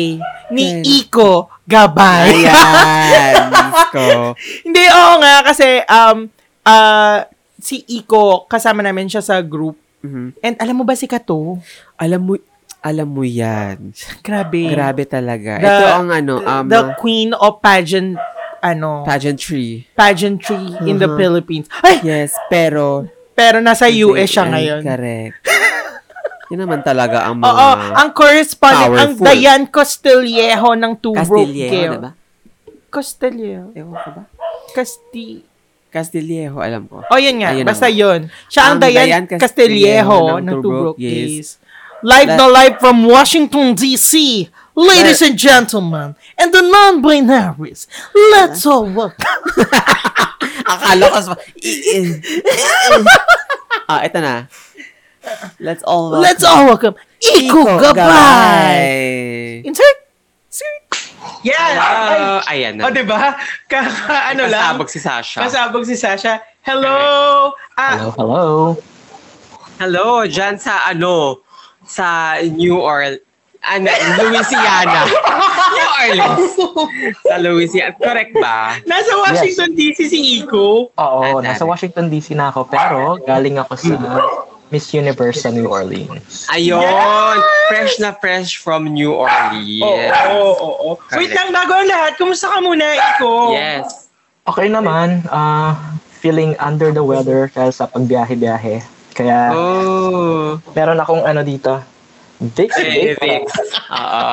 Ni. Iko. Gabay. Ayan, ko. Hindi, oo nga, kasi um, ah, si Iko, kasama namin siya sa group. Mhm. And alam mo ba si Kato? Alam mo, alam mo yan. Grabe. Grabe talaga. The- Ito ang ano, um, the queen of pageant, ano, pageantry. pageantry in the Mhm. Philippines. Ay! Yes, pero Pero nasa US siya Ay, ngayon. Correct. Yun naman talaga ang mga Oo, ang correspondent, ang powerful. Diane Costillejo ng Two Broke Castillejo, Girl. diba? Costillejo. Ewan ko ba? Casti... Castillejo, alam ko. Oh, yun nga. Ayun Basta yun. Siya ang, Ang Diane, Diane Castillejo Castillejo ng ng Two Broke Gays. Gays. Live na live from Washington, D.C. Ladies and gentlemen, and the non-binaries, let's all welcome. Akala ko sa... ah, ito na. Let's all welcome. let's all welcome Iko Gabay. Insert. Insert. Yeah. Hello. Ayan na. O, diba? Kaka, ano lang. Kasabog si Sasha. Kasabog si Sasha. Hello! Ah, Hello, hello. Hello, dyan sa ano, sa New Orleans. Ano, Louisiana. New Orleans. Sa Louisiana. Correct ba? nasa Washington D.C. si Iko. Oo, Ah, nasa. Washington DC na ako, pero galing ako sa Miss Universe sa New Orleans. Ayun. Fresh na fresh from New Orleans. Oo, oo, oo. Wait lang, bago ang lahat, kumusta ka muna, Iko? Yes. Okay naman, ah feeling under the weather dahil sa pagbiyahe-biyahe. Kaya Oh. meron akong ano dito, Hey, Vicks. Vix. Oo.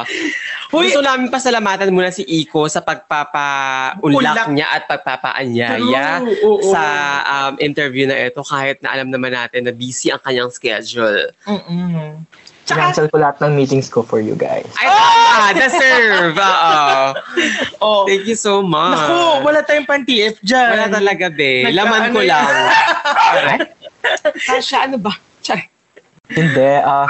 Huy, Gusto namin pasalamatan muna si Iko sa Ulak. pagpapaulak niya at pagpapaanyaya True, oo. sa um, interview na ito kahit na alam naman natin na busy ang kanyang schedule. Mm-mm. Tsaka, Cancel ko lahat ng meetings ko for you guys. Ay, tama! Deserve! Oo. oh, Thank you so much. naku, wala tayong pan-TF dyan. Wala talaga, be. Nagka- Laman ko ano lang. yan? Sasha, ano ba? Tsare. Hindi, ah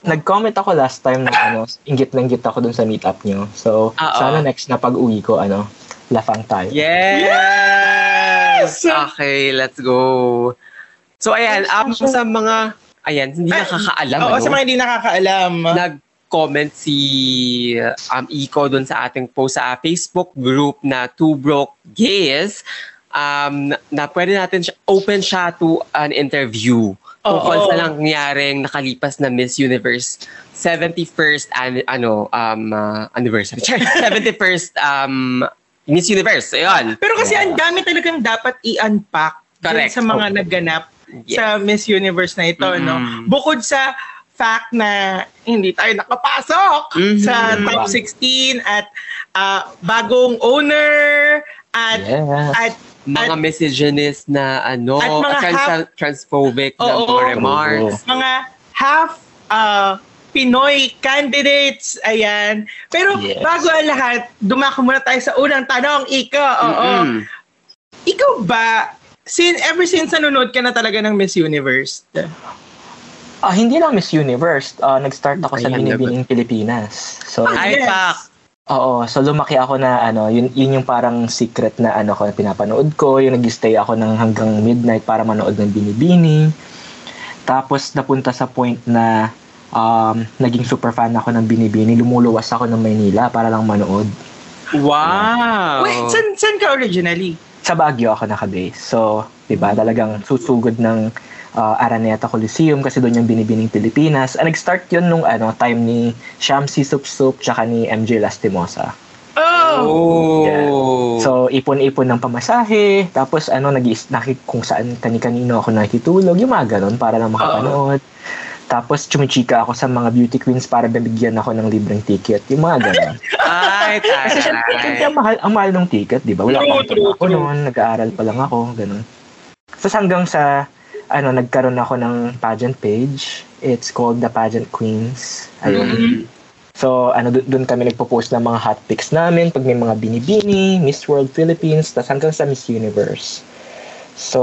nag-comment ako last time na ano, inggit na inggit ako dun sa meetup nyo. So, Oo. sana next na pag-uwi ko, ano, lafang tayo. Yes! Yes! Okay, let's go. So, ayan, um, sa mga, ayan, hindi Ay, nakakaalam, Oo, ano? sa mga hindi nakakaalam. nag-comment si um, Iko doon sa ating post sa Facebook group na Two Broke Gays um, na, na pwede natin siya, open siya to an interview tungkol Oo. sa nangyaring nakalipas na Miss Universe 71st an, ano um uh, anniversary 71st um Miss Universe ayun Pero kasi ang dami talagang dapat i-unpack Correct. sa mga nagganap sa Miss Universe na ito, no? Mm. Bukod sa fact na hindi tayo nakapasok Mhm. sa top 16 at ah, bagong owner at Yes. at mga At- misogynist na ano At mga trans- half- transphobic na Oo. mga remarks mga half ah, Pinoy candidates, ayan. Pero Yes. bago ang lahat, dumako muna tayo sa unang tanong, Ika. Oo. Mm-mm. Ikaw ba, sin ever since nanonood ka na talaga ng Miss Universe? Ah, hindi lang Miss Universe. Ah, nag-start ako sa Ayan, Binibining Pilipinas. So, Ah, Ay, yes. pak. Oo. So, lumaki ako na, ano, yun, yun yung parang secret na, ano, ko, na pinapanood ko. Yung nag-stay ako ng hanggang midnight para manood ng Binibining. Tapos, napunta sa point na um, naging super fan ako ng Binibini. Lumuluwas ako ng Maynila para lang manood. Wow. Wait, san, san ka originally? Sa Baguio ako nakabase. So, di ba, talagang susugod ng uh, Araneta Coliseum kasi doon yung binibining Pilipinas. Ah, nag-start yun nung ano, time ni Shamsi Sup Sup tsaka ni MJ Lastimosa. Oh! Oh. Yeah. So, ipon-ipon ng pamasahe. Tapos, ano, nag nakik kung saan kani-kanino ako nakitulog. Yung mga ganun para lang makapanood. Tapos, chumichika ako sa mga beauty queens para bibigyan ako ng libreng ticket. Yung mga ganun. Ay, Kasi syempre, syempre ang mahal, ang mahal ng ticket, di ba? Wala true, ako noon, nag-aaral pa lang ako, ganun. Tapos hanggang sa, ano, nagkaroon ako ng pageant page. It's called The Pageant Queens. Ayun. Mhm. So, ano, dun, dun kami nagpo-post ng mga hot pics namin pag may mga binibini, Miss World Philippines, tapos hanggang sa Miss Universe. So,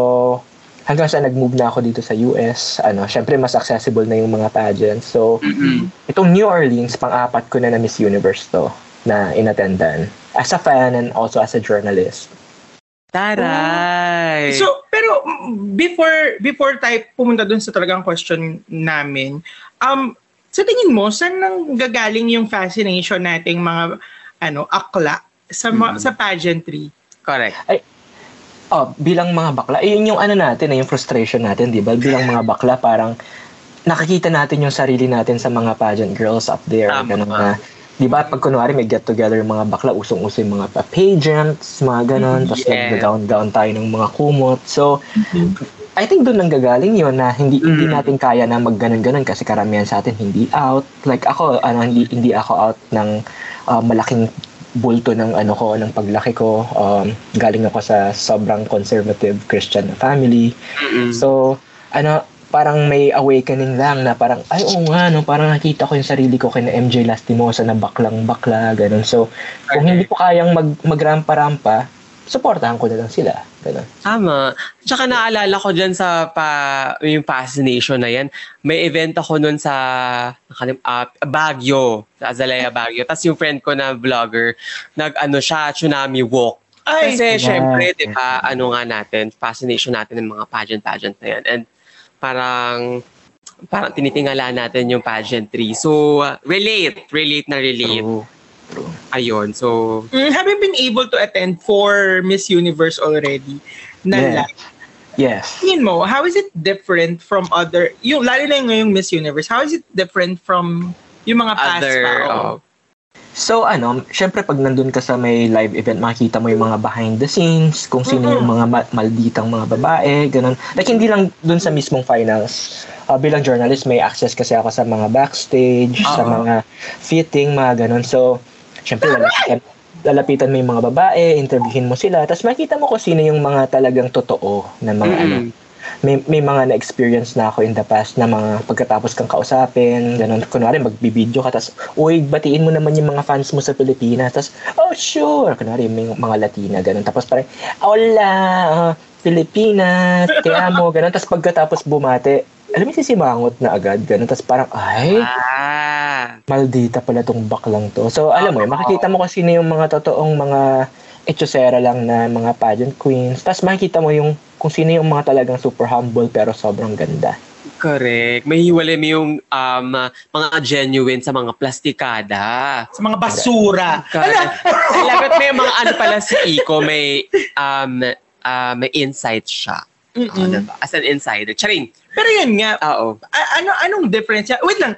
hanggang sa nag-move na ako dito sa US, ano, syempre mas accessible na yung mga pageants. So, Mm-mm. itong New Orleans, pang-apat ko na na Miss Universe to na inattendan. As a fan and also as a journalist. Taray. So, pero mm, before before tayo pumunta dun sa talagang question namin, um, sa tingin mo, saan nang gagaling yung fascination nating mga ano, akla sa Mhm. sa pageantry? Correct. Oh, bilang mga bakla, eh, yun yung ano natin, eh, yung frustration natin, di ba? Bilang mga bakla, parang nakikita natin yung sarili natin sa mga pageant girls up there. Tama. Ganun na, di ba? Pag kunwari may get together yung mga bakla, usong-uso yung mga pa- pageants, mga ganun, tapos Yeah. nag-gown-gown tayo ng mga kumot. So, I think doon nang gagaling yun na hindi hindi Mm. natin kaya na magganon-ganon kasi karamihan sa atin hindi out. Like ako, ano, hindi hindi ako out ng uh, malaking bulto ng ano ko ng paglaki ko. Um, galing ako sa sobrang conservative Christian family. Mm-mm. So, ano, parang may awakening lang na parang, ay, oo nga, no, parang nakita ko yung sarili ko kay na MJ Lastimosa na baklang-bakla, ganun. So, kung hindi ko kayang mag, magrampa-rampa, supportahan ko na lang sila. Ganun. Tama. Tsaka naalala ko dyan sa pa, yung fascination na yan. May event ako nun sa nakalim, ah, Baguio, sa Azalea Baguio. Tapos yung friend ko na vlogger, nag-ano siya, tsunami walk. Ay, Kasi Yeah. syempre, di ba, ano nga natin, fascination natin ng mga pageant-pageant na yan. And parang, parang tinitingala natin yung pageantry. So, uh, relate, relate na relate. True. True. Ayun, so, Mm, have you been able to attend for Miss Universe already? Na Yeah. live? Yes. Tingin mo, how is it different from other, yung lalo na yung Miss Universe, how is it different from yung mga past other, pa? Oh, So ano, syempre pag nandun ka sa may live event, makikita mo yung mga behind the scenes, kung sino yung mga ma- malditang mga babae, ganun. Like hindi lang dun sa mismong finals. Uh, bilang journalist, may access kasi ako sa mga backstage, sa Oo. mga fitting, mga ganun. So, syempre lalapitan, lalapitan mo yung mga babae, interviewin mo sila, tapos makita mo kung sino yung mga talagang totoo na mga ano, mm-mm. May, may mga na-experience na ako in the past na mga pagkatapos kang kausapin, ganun. Kunwari, magbibideo ka, tapos, uy, batiin mo naman yung mga fans mo sa Pilipinas. Tapos, oh, sure. Kunwari, may mga Latina, ganun. Tapos parang, hola, uh, Pilipinas, te amo, ganun. Tapos pagkatapos bumate, alam mo sisimangot na agad, ganun. Tapos parang, ay, Ah. maldita pala tong baklang to. So, alam mo, yun, makikita mo kung sino yung mga totoong mga echosera lang na mga pageant queens. Tapos makikita mo yung kung sino yung mga talagang super humble pero sobrang ganda. Correct. May hiwalay mo yung um, mga genuine sa mga plastikada. Sa mga basura. Correct. Lagat may mga ano pala si Iko, may um, uh, may insight siya. Mm-mm. Oh, diba? As an insider. Charing. Pero yun nga, Oo. a- ano anong difference? Wait lang.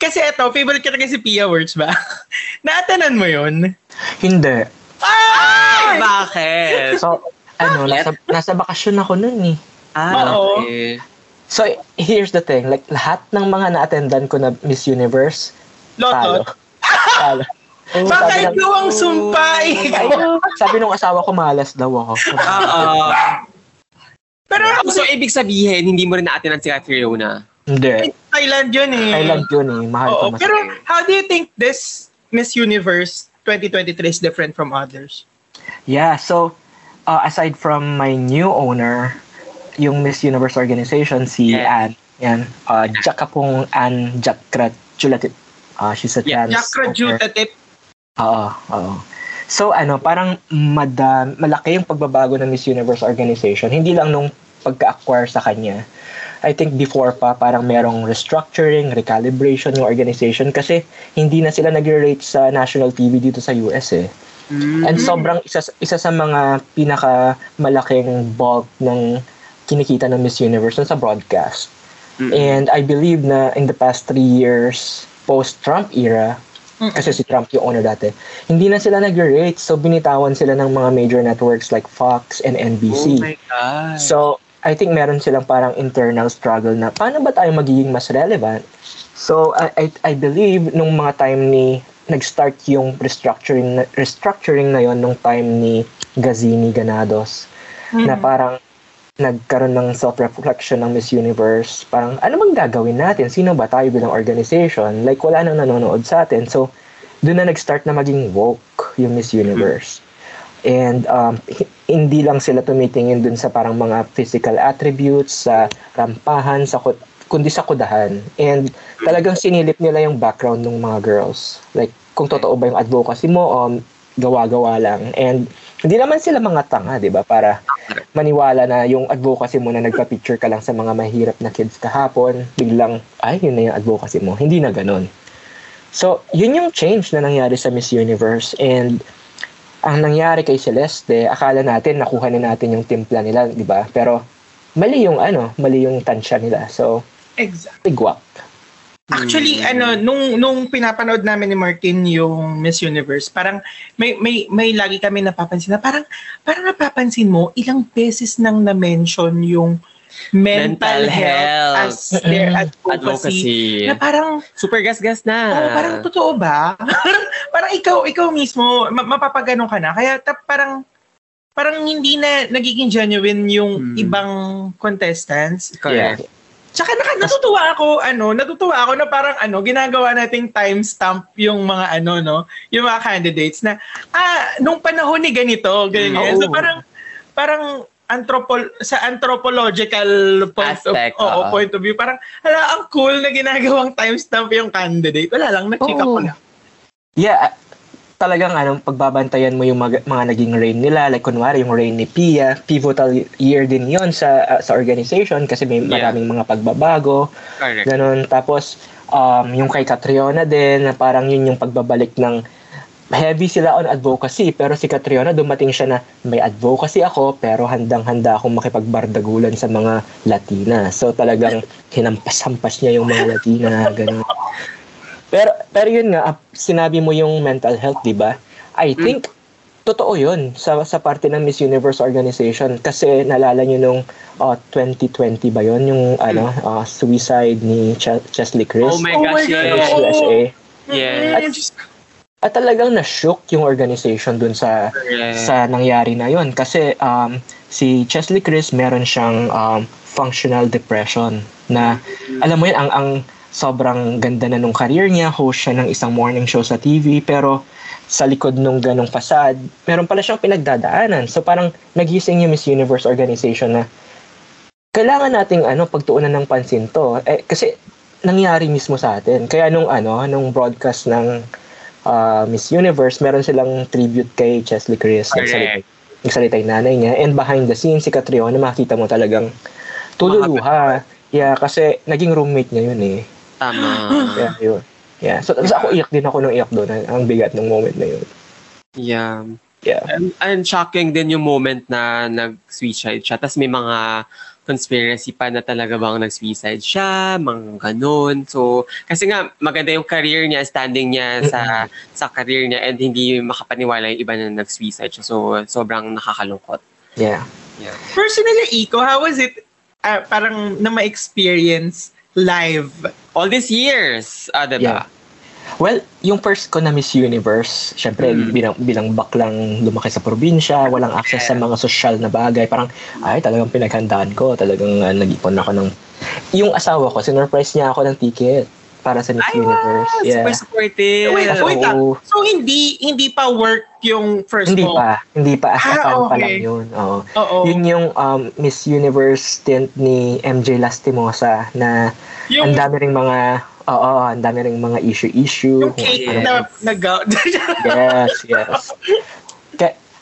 Kasi eto, favorite ka kasi Pia Words ba? Naatanan mo yun? Hindi. Ay, bakit? So, ano, nasa, nasa bakasyon ako nun eh. Ah, Oo. okay. So, here's the thing. Like, lahat ng mga na-attendan ko na Miss Universe, talo. Lotot. Talo. Baka Sabi ng- ikaw ang sumpay. Ay, sabi nung asawa ko, malas daw ako. Oo. Pero so, ibig sabihin, hindi mo rin naatinan si Catriona. Hindi. Thailand yun eh. Thailand yun eh. Mahal Oo, mas. pero how do you think this Miss Universe 2023 is different from others? Yeah, so, uh, aside from my new owner, yung Miss Universe organization, si Yeah. Anne. Yan. Uh, Jaka pong Anne Jakra Chulatit. Uh, she's a Yeah, trans Jakra owner. Juta tip. Oo, oo. So ano, parang madam, malaki yung pagbabago ng Miss Universe organization. Hindi lang nung pagka-acquire sa kanya. I think before pa, parang merong restructuring, recalibration yung organization kasi hindi na sila nag-rate sa national TV dito sa US eh. And sobrang isa, isa sa mga pinaka malaking bulk ng kinikita ng Miss Universe sa broadcast. And I believe na in the past three years, post-Trump era, kasi si Trump yung owner dati, hindi na sila nag-rate. So, binitawan sila ng mga major networks like Fox and Oh NBC. my God. So, I think meron silang parang internal struggle na paano ba tayo magiging mas relevant? So, I, I, I believe nung mga time ni nag-start yung restructuring na, restructuring na yon nung time ni Gazini Ganados na parang nagkaroon ng self-reflection ng Miss Universe. Parang, ano bang gagawin natin? Sino ba tayo bilang organization? Like, wala nang nanonood sa atin. So, doon na nag-start na maging woke yung Miss Universe. And um, hi- hindi lang sila tumitingin dun sa parang mga physical attributes, sa rampahan, sa kundi sa kudahan. And talagang sinilip nila yung background ng mga girls. Like, kung totoo ba yung advocacy mo o gawa-gawa lang. And hindi naman sila mga tanga, di ba? Para maniwala na yung advocacy mo na nagpa-picture ka lang sa mga mahirap na kids kahapon, biglang, ay, yun na yung advocacy mo. Hindi na ganun. So, yun yung change na nangyari sa Miss Universe. And ang nangyari kay Celeste, akala natin nakuha na natin yung timpla nila, di ba? Pero mali yung ano, mali yung tansya nila. So, Exactly. bigwak. Actually, Mm. ano, nung nung pinapanood namin ni Martin yung Miss Universe, parang may may may lagi kami napapansin na parang parang napapansin mo ilang beses nang na-mention yung mental, Mental health, health. as their advocacy. Advocacy. Na parang Super gas-gas na. Oh, parang totoo ba? parang ikaw, ikaw mismo, ma- mapapaganon ka na. Kaya ta- parang, parang hindi na nagiging genuine yung Hmm. ibang contestants. Correct. Tsaka naka, natutuwa ako, ano, natutuwa ako na parang ano, ginagawa nating timestamp yung mga ano, no, yung mga candidates na, ah, nung panahon ni ganito, ganyan. Oo. So parang, parang, anthropo sa anthropological point Aspect, of, oo, oo. point of view. Parang, hala, ang cool na ginagawang timestamp yung candidate. Wala lang, nakika ko lang. Yeah, ah, talagang ano, pagbabantayan mo yung mga, mga naging reign nila, like kunwari yung reign ni Pia, pivotal year din yon sa ah, sa organization kasi may Yeah. maraming mga pagbabago, Correct. ganun. Tapos, um, yung kay Catriona din, na parang yun yung pagbabalik ng heavy sila on advocacy, pero si Catriona dumating siya na may advocacy ako, pero handang-handa akong makipagbardagulan sa mga Latina. So talagang hinampas-hampas niya yung mga Latina, ganun. Pero, pero yun nga, ah, sinabi mo yung mental health, di ba? I think, totoo yun sa, sa parte ng Miss Universe organization. Kasi nalala nyo nung ah, 2020 ba yun? Yung ano, ah, suicide ni Ch- Chesley Chris. Oh my Oh gosh, my God, yes. USA. Yeah. Mm, ko. At talagang na-shook yung organization dun sa Correct. sa nangyari na yon kasi um, si Chesley Chris meron siyang um, functional depression na alam mo yun ang ang sobrang ganda na nung career niya host siya ng isang morning show sa TV pero sa likod nung ganong fasad meron pala siyang pinagdadaanan so parang nagising yung Miss Universe organization na kailangan nating ano pagtuunan ng pansin to. Eh, kasi nangyari mismo sa atin. Kaya nung ano, nung broadcast ng uh, Miss Universe, meron silang tribute kay Chesley Chris. Correct. Nagsalita yung nanay niya. And behind the scenes, si Catriona, makita mo talagang tululuha. Yeah, kasi naging roommate niya yun eh. Tama. Yeah, yun. Yeah. So, tapos ako iyak din ako nung iyak doon. Ang- Ang bigat ng moment na yun. yeah. Yeah. And, and shocking din yung moment na nag-suicide siya. Tapos may mga conspiracy pa na talaga bang nag-suicide siya, mga ganun. So, kasi nga, maganda yung career niya, standing niya sa sa career niya and hindi makapaniwala yung iba na nag-suicide siya. So, sobrang nakakalungkot. Yeah. Personally, Iko, how was it ah, parang na ma-experience live? All these years, ah, diba? Yeah. Well, yung first ko na Miss Universe, syempre Mm. bilang bilang baklang lumaki sa probinsya, walang access sa mga social na bagay, parang ay talagang pinaghandaan ko, talagang uh, nag-ipon ako ng yung asawa ko, sinurprise niya ako ng ticket para sa Miss Ay, Universe. wow! Yeah. Super supportive. Wait, Oo. wait lang. So, hindi hindi pa work yung first Hindi mo? pa, hindi pa as a Ah, fan pa okay. lang yun. Oo. Oo. Yun yung um, Miss Universe stint ni MJ Lastimosa na yung, ang dami ring mga oo, ang dami ring mga issue-issue. yung cake ano- na nag yes, yes.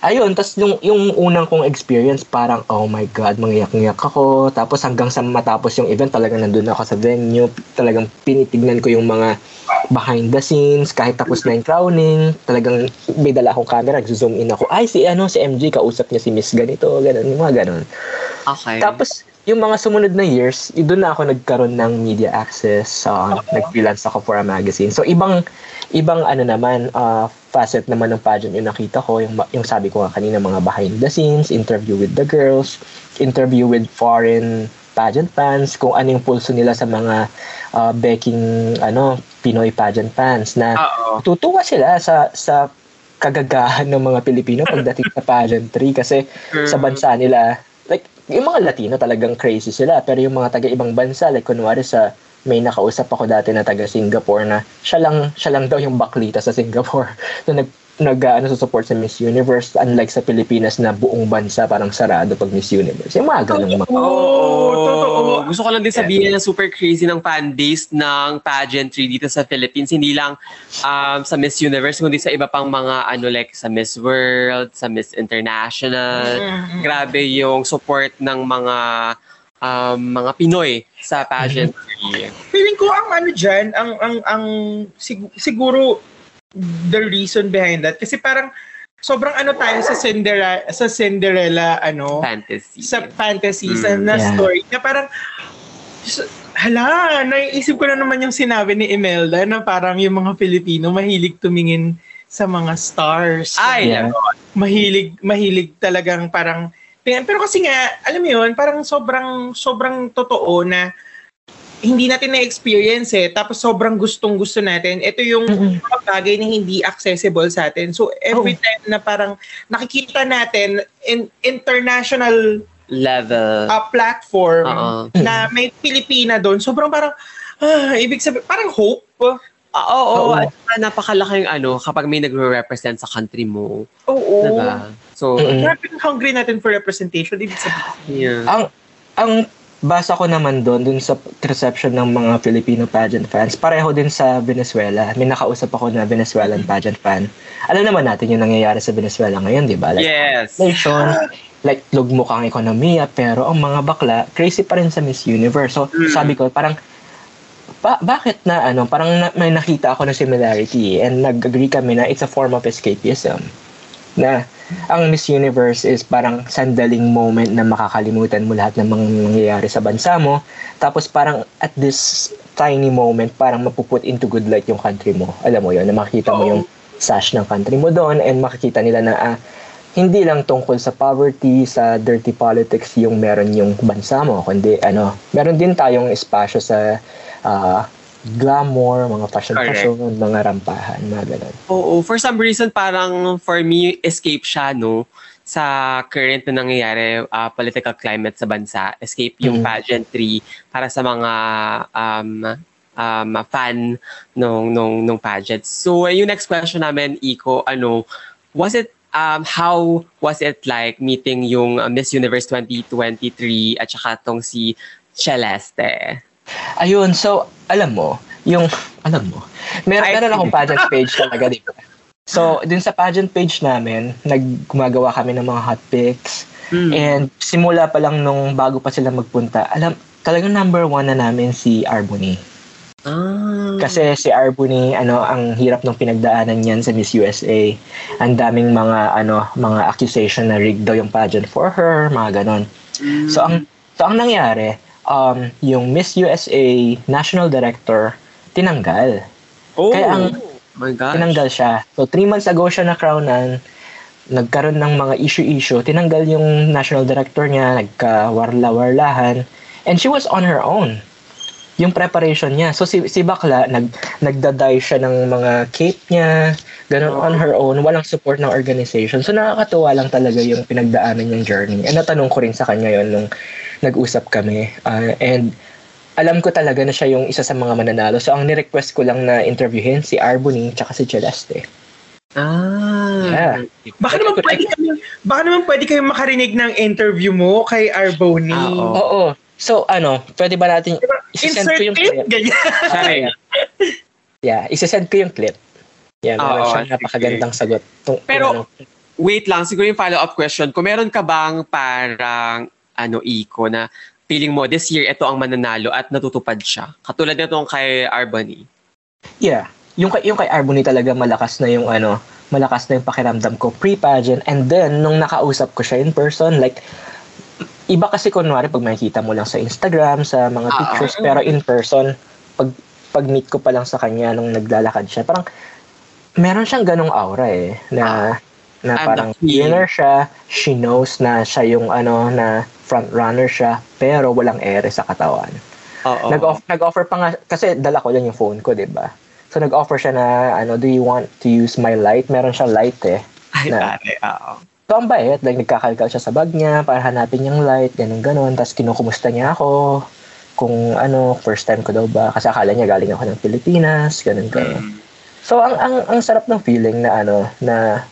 Ayun, tas yung, yung unang kong experience, parang, oh my God, mangiyak-ngiyak ako. Tapos hanggang sa matapos yung event, talagang nandun ako sa venue. Talagang pinitignan ko yung mga behind the scenes, kahit tapos na yung crowning, talagang may dala akong camera, zoom in ako. Ay, si ano, si MJ, kausap niya si Miss ganito, ganun, yung mga ganun. Okay. Tapos, yung mga sumunod na years, doon na ako nagkaroon ng media access. Uh, Nag-freelance ako for a magazine. So, ibang, ibang ano naman, uh, facet naman ng pageant yung nakita ko. Yung, yung sabi ko nga kanina, mga behind the scenes, interview with the girls, interview with foreign pageant fans, kung ano yung pulso nila sa mga uh, baking, ano, Pinoy pageant fans na Oo. tutuwa sila sa sa kagagahan ng mga Pilipino pagdating sa pageantry kasi sa bansa nila, like, yung mga Latino talagang crazy sila. Pero yung mga taga-ibang bansa, like, kunwari sa, may nakausap ako dati na taga Singapore na siya lang, siya lang daw yung baklita sa Singapore na nag, nag ano, support sa Miss Universe unlike sa Pilipinas na buong bansa parang sarado pag Miss Universe. Yung mga ganung mga Oo, totoo. Gusto ko lang din sabihin na super crazy ng fan base ng pageantry dito sa Philippines. Hindi lang um, sa Miss Universe, kundi sa iba pang mga ano like sa Miss World, sa Miss International. Mm-mm. Grabe yung support ng mga um, mga Pinoy sa pageantry. Feeling ko ang ano dyan, ang, ang, ang sig- siguro the reason behind that. Kasi parang sobrang ano tayo sa Cinderella, sa Cinderella ano, Fantasy. sa fantasy, sa Mm, na yeah. story. Na parang, hala, naiisip ko na naman yung sinabi ni Imelda na parang yung mga Pilipino mahilig tumingin sa mga stars. Ay, Yeah. mahilig mahilig talagang parang. Pero kasi nga alam mo yun parang sobrang sobrang totoo na hindi natin na-experience eh. Tapos sobrang gustong gusto natin. Ito yung mga bagay na hindi accessible sa atin. So every time na parang nakikita natin in international level. uh, platform Oo. na may Pilipina doon sobrang parang ah, ibig sabihin parang hope Ah, Oo, Oo. at saka napakalaking ano kapag may nagre-represent sa country mo. oo Diba? So. Grabe yung hungry natin for representation ibig sabihin yeah. ang ang basa ko naman doon dun sa reception ng mga Filipino pageant fans pareho din sa Venezuela may nakausap ako na Venezuelan pageant fan alam naman natin yung nangyayari sa Venezuela ngayon di ba like Yes. nation like lugmok ang ekonomiya pero ang mga bakla crazy pa rin sa Miss Universe so Mm. sabi ko parang ba- bakit na ano parang na- may nakita ako ng similarity and nag-agree kami na it's a form of escapism na ang Miss Universe is parang sandaling moment na makakalimutan mo lahat ng mga nangyayari sa bansa mo. Tapos parang at this tiny moment, parang mapuput into good light yung country mo. Alam mo yun, na makikita mo yung sash ng country mo doon and makikita nila na ah, hindi lang tungkol sa poverty, sa dirty politics yung meron yung bansa mo, kundi ano, meron din tayong espasyo sa ah, glamour, mga fashion-fashion, mga rampahan, mga ganun. Oo, for some reason parang for me escape siya no sa current na nangyayari uh, political climate sa bansa. Escape yung Mm. pageantry para sa mga um um fan nung nung nung pageant. So yung next question namin Iko, ano was it um, how was it like meeting yung uh, Miss Universe 2023 at saka tong si Celeste? Ayun, so, alam mo, yung, alam mo, meron, Ay, meron akong pageant page talaga, di ba? So, dun sa pageant page namin, naggumagawa kami ng mga hot pics. Mm. And simula pa lang nung bago pa sila magpunta, alam, talagang number one na namin si Arbony. Ah. Kasi si Arbony, ano, ang hirap ng pinagdaanan niyan sa Miss USA. Ang daming mga, ano, mga accusation na rigged daw yung pageant for her, mga ganon. So, ang, so, ang nangyari, um, yung Miss USA National Director, tinanggal. Oh. Kaya ang, my gosh. tinanggal siya. So, three months ago siya na crownan, nagkaroon ng mga issue-issue, tinanggal yung national director niya, nagka-warla-warlahan, and she was on her own. Yung preparation niya. So, si, si Bakla, nag, nagdaday siya ng mga cape niya, ganun on her own, walang support ng organization. So, nakakatuwa lang talaga yung pinagdaanan niyang journey. And natanong ko rin sa kanya yon nung nag-usap kami. Uh, and alam ko talaga na siya yung isa sa mga mananalo. So, ang ni-request ko lang na interviewin si Arbony tsaka si Celeste. Ah. Yeah. Baka naman pwede kami, baka naman pwede kayong makarinig ng interview mo kay Arboni. Ah, oo. Oo. So, ano, pwede ba natin, isisend Insert ko yung clip, clip? ganyan. Sorry. Yeah, isisend ko yung clip. Yeah, meron Oo, siyang sige. napakagandang sagot. Tung, Pero- ano, Wait lang, siguro yung follow-up question. Kung meron ka bang parang ano, Iko, na feeling mo this year ito ang mananalo at natutupad siya? Katulad nitong kay Arbany. yeah, yung kay, yung kay Arbony talaga malakas na yung ano, malakas na yung pakiramdam ko pre-pageant and then nung nakausap ko siya in person, like iba kasi kunwari pag makikita mo lang sa Instagram, sa mga Ah, pictures, pero in person, pag pag meet ko pa lang sa kanya nung naglalakad siya, parang meron siyang ganong aura eh, na na I'm parang winner siya, she knows na siya yung ano, na front runner siya, pero walang ere sa katawan. Oo. Nag-offer, nag-offer pa nga, kasi dala ko lang yung phone ko, di ba? So nag-offer siya na, ano, do you want to use my light? Meron siyang light eh. Ay, na- pare, oo. So ang bait, like nagkakalkal siya sa bag niya para hanapin yung light, ganun ganon Tapos kinukumusta niya ako kung ano, first time ko daw ba. Kasi akala niya galing ako ng Pilipinas, ganun ganon Mm. So ang ang ang sarap ng feeling na ano na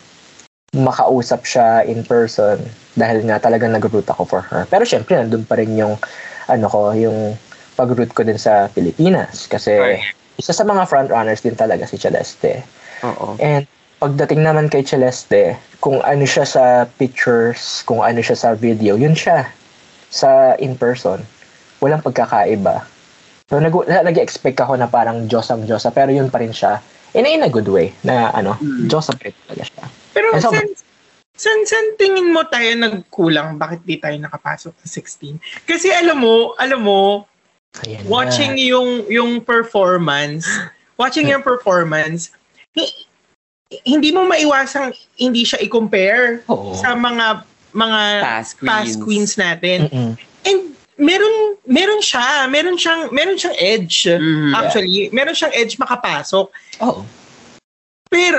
makausap siya in person dahil nga talagang nag-root ako for her. Pero syempre nandun pa rin yung ano ko, yung pag-root ko din sa Pilipinas kasi Right. isa sa mga front runners din talaga si Celeste. Oo. And pagdating naman kay Celeste, kung ano siya sa pictures, kung ano siya sa video, yun siya sa in person. Walang pagkakaiba. So nag nag-expect ako na parang Diyos ang Diyosa, pero yun pa rin siya in a, in a good way na ano, Mm. Diyos pa rin talaga siya. Pero so- san, san, san tingin mo tayo nagkulang? Bakit di tayo nakapasok sa 16? Kasi alam mo, alam mo, Ayan na. watching yung yung performance, watching yung performance, hi- hindi mo maiwasang hindi siya i-compare Oo. sa mga mga Past queens. past queens natin. Mm-mm. And meron meron siya, meron siyang meron siyang edge. Mhm. Actually, meron siyang edge makapasok. Oo. Pero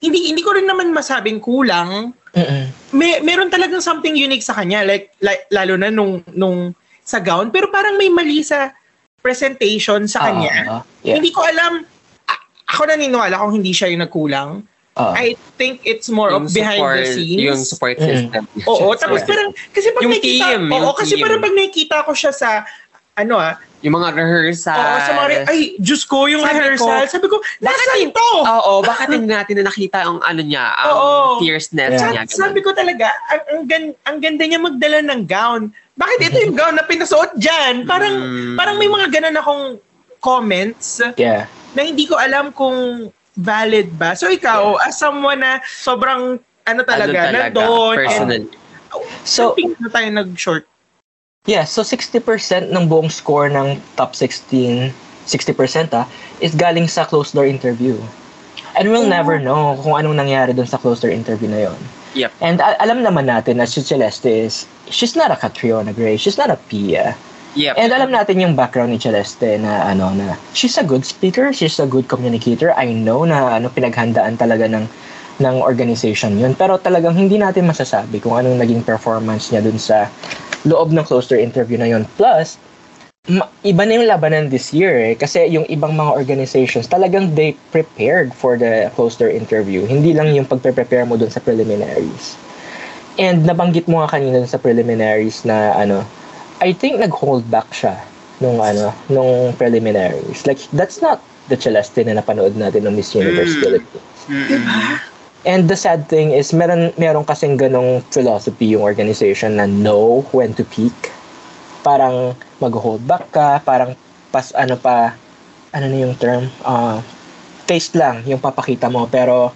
hindi hindi ko rin naman masabing kulang. Mm-mm. May meron talagang something unique sa kanya like, like lalo na nung nung sa gown pero parang may mali sa presentation sa kanya. Oo. Yeah. Hindi ko alam ako naniniwala kung hindi siya yung nagkulang. Oo. I think it's more of behind support, the scenes. Yung support Mm. system. Oo, tapos Sorry. parang kasi pag Yung nakita team, oo, yung kasi team. parang pag nakita ko siya sa ano ah, Yung mga rehearsal. oo, sa mga re- ay, Diyos ko, yung Sabi ko, rehearsal. sabi ko, nasaan to? Oo, bakit hindi natin na nakita ang ano niya, ang Oo. fierceness Yeah. niya. Sa- sabi ko talaga, ang, ang, gan- ang ganda niya magdala ng gown. Bakit ito yung gown na pinasuot dyan? Parang, Mm. parang may mga ganun akong comments Yeah. na hindi ko alam kung valid ba. So ikaw, as someone na sobrang ano talaga, ano nandun, and personal. So, something na tayo nag-short. Yeah, so 60% ng buong score ng top 16, 60% ah, is galing sa closed door interview. And we'll Oh. never know kung anong nangyari dun sa closed door interview na yon. Yep. And a- alam naman natin na si Celeste is, she's not a Catriona Gray, she's not a Pia. Yep. And alam natin yung background ni Celeste na ano na she's a good speaker, she's a good communicator. I know na ano pinaghandaan talaga ng ng organization yun. Pero talagang hindi natin masasabi kung anong naging performance niya dun sa loob ng closed door interview na yun. Plus, ma- iba na yung labanan this year eh. Kasi yung ibang mga organizations, talagang they prepared for the closed door interview. Hindi lang yung pagpe-prepare mo dun sa preliminaries. And nabanggit mo nga kanina dun sa preliminaries na ano, I think nag-hold back siya nung ano, nung preliminaries. Like, that's not the Celeste na napanood natin ng Miss Universe Mm. Philippines. Mm-mm. And the sad thing is, meron, meron kasing ganong philosophy yung organization na know when to peak. Parang mag-hold back ka, parang pas ano pa, ano na yung term? Uh, taste lang yung papakita mo. Pero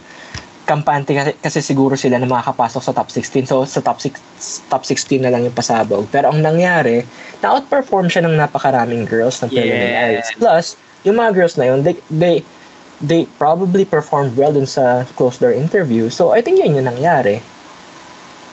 kampante kasi, kasi siguro sila na makakapasok sa top 16. So sa top, six, top 16 na lang yung pasabog. Pero ang nangyari, na-outperform siya ng napakaraming girls ng preliminaries. Yes. Plus, yung mga girls na yun, they, they, they probably performed well dun sa closed door interview. So, I think yun yung nangyari.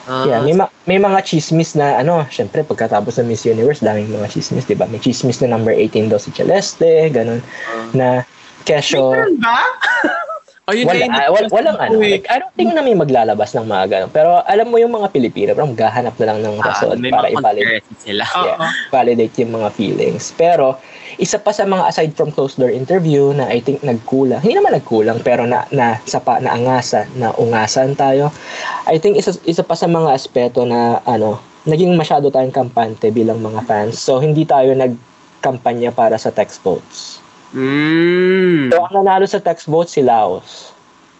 Ah, yeah, may, ma- may mga chismis na, ano, syempre, pagkatapos ng Miss Universe, daming mga chismis, di ba? May chismis na number 18 daw si Celeste, ganun, na kesyo, Meron ba? Ayun wala, na yun. ah, wal- walang ano. Like, I don't think na may maglalabas ng mga ganun. Pero alam mo yung mga Pilipino, parang maghahanap na lang ng Ah, rason may para i-validate, sila. Oo. validate yung mga feelings. Pero, isa pa sa mga aside from closed door interview na I think nagkulang, hindi naman nagkulang, pero na, na sapa, na angasan, na ungasan tayo. I think isa, isa pa sa mga aspeto na ano, naging masyado tayong kampante bilang mga fans. So, hindi tayo nagkampanya para sa text votes. Mm. So, ang nanalo sa text vote si Laos.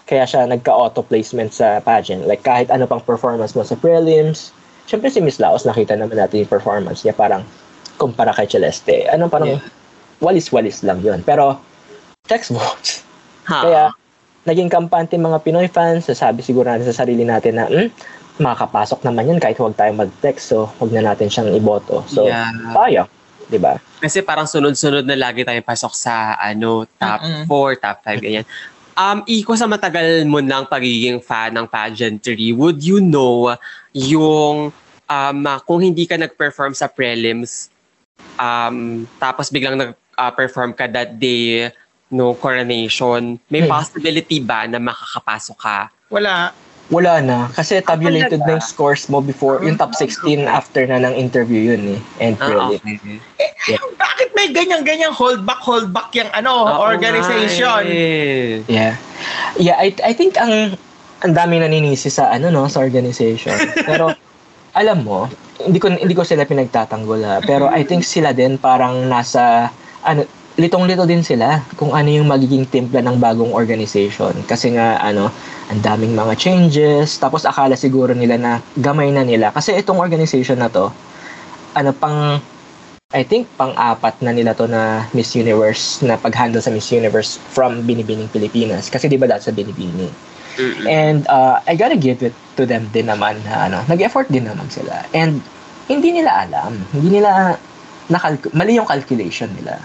Kaya siya nagka-auto placement sa pageant. Like, kahit ano pang performance mo sa prelims, syempre si Miss Laos, nakita naman natin yung performance niya. Parang, kumpara kay Celeste. Ano, parang, Yeah. walis-walis lang yun. Pero, text votes. Ha. Kaya, naging kampante mga Pinoy fans, sasabi siguro natin sa sarili natin na, hmm, makakapasok naman yan kahit huwag tayong mag-text. So, huwag na natin siyang iboto. So, Yeah. tayo. Di ba? Kasi parang sunod-sunod na lagi tayong pasok sa ano top Mm-mm. 4, top 5, ganyan. Um, Iko, sa matagal mo ng pagiging fan ng pageantry, would you know yung um, kung hindi ka nag-perform sa prelims, um, tapos biglang nag-perform ka that day no coronation, may Hmm. possibility ba na makakapasok ka? Wala. Wala na. Kasi tabulated na yung scores mo before, yung top 16 after na ng interview yun eh. And Ah, okay. Bakit may ganyan-ganyan hold back, hold back yung ano, Oo organization? eh. Yeah. Yeah, I, I think ang ang dami naninisi sa ano no sa organization. Pero alam mo, hindi ko hindi ko sila pinagtatanggol ha. Pero I think sila din parang nasa ano litong-lito din sila kung ano yung magiging timpla ng bagong organization. Kasi nga, ano, ang daming mga changes. Tapos akala siguro nila na gamay na nila. Kasi itong organization na to, ano pang, I think pang-apat na nila to na Miss Universe, na pag-handle sa Miss Universe from Binibining Pilipinas. Kasi di ba dahil sa Binibini? Mm-mm. And uh, I gotta give it to them din naman na ano, nag-effort din naman sila. And hindi nila alam, hindi nila nakalku- mali yung calculation nila.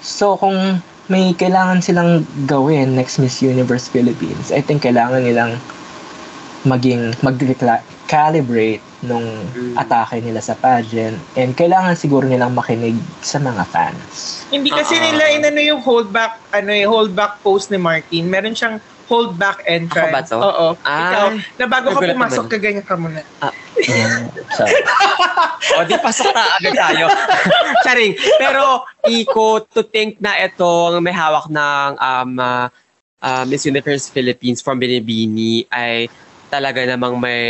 So kung may kailangan silang gawin next Miss Universe Philippines, I think kailangan nilang maging mag-calibrate nung Mm. atake nila sa pageant and kailangan siguro nilang makinig sa mga fans. Hindi kasi Ah. nila inano yung hold back, ano yung hold back post ni Martin. Meron siyang hold back entrance. Ako ba to? Oo. Ah. Ikaw, na bago ka pumasok, ka ganyan ka muna. so, o di pasok na agad tayo. Charing. Pero Iko, to think na itong may hawak ng um, uh, uh, Miss Universe Philippines from Binibini ay talaga namang may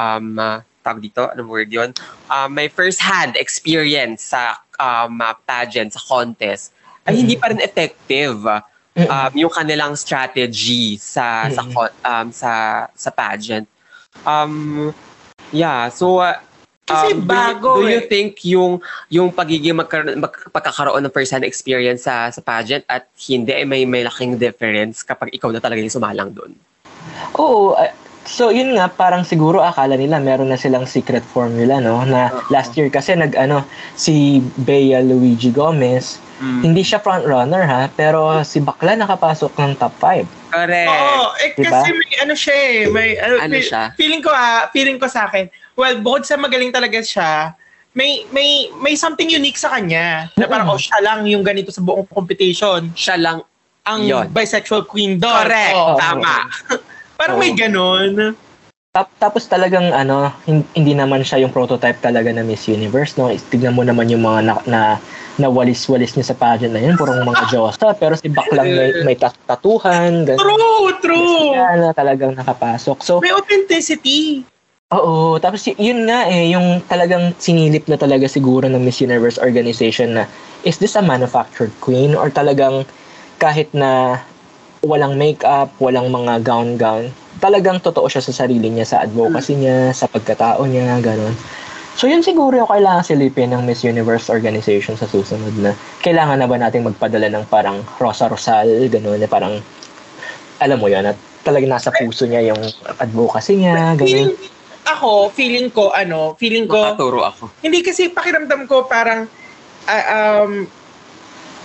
um, uh, tawag dito, anong word yun? Um, may first-hand experience sa um, uh, pageant, sa contest, ay hindi pa rin effective um, yung kanilang strategy sa sa um, sa sa pageant. Um yeah, so uh, Kasi um, do you- bago do you, eh. think yung yung pagiging magkaroon mag, pagkakaroon ng first hand experience sa sa pageant at hindi ay may may laking difference kapag ikaw na talaga yung sumalang doon? Oo, ah, so yun nga parang siguro akala nila meron na silang secret formula no na last year kasi nag ano si Bea Luigi Gomez hindi siya front runner ha pero si Bakla nakapasok ng top 5. Correct. Oo, eh Diba? kasi may ano siya eh, may ano, Ano feel- siya? Feeling ko ah, feeling ko sa akin. Well, bukod sa magaling talaga siya, may may may something unique sa kanya. Na parang Mm. oh, siya lang yung ganito sa buong competition. Siya lang Ang Yun. bisexual queen doon. correct. Oo. Tama. Parang may Oo. ganun. Tap, tapos talagang ano, hin- hindi naman siya yung prototype talaga na Miss Universe, no? Tignan mo naman yung mga na, na, na walis-walis niya sa pageant na yun, purong mga Diyosa, pero si Baklang may, may tat- tatuhan, ganun. True, true. Kaya na talagang nakapasok. So, May authenticity. Oo, tapos yun nga eh, yung talagang sinilip na talaga siguro ng Miss Universe organization na is this a manufactured queen or talagang kahit na walang makeup, walang mga gown-gown, talagang totoo siya sa sarili niya, sa advocacy niya, sa pagkatao niya, ganun. So yun siguro yung kailangan silipin ng Miss Universe organization sa susunod na kailangan na ba nating magpadala ng parang Rosa Rosal, ganun, na parang alam mo yun, at talagang nasa puso niya yung advocacy niya, Feeling, ganun. ako, feeling ko, ano, feeling ko, Makaturo ako. hindi kasi pakiramdam ko parang, ah, um,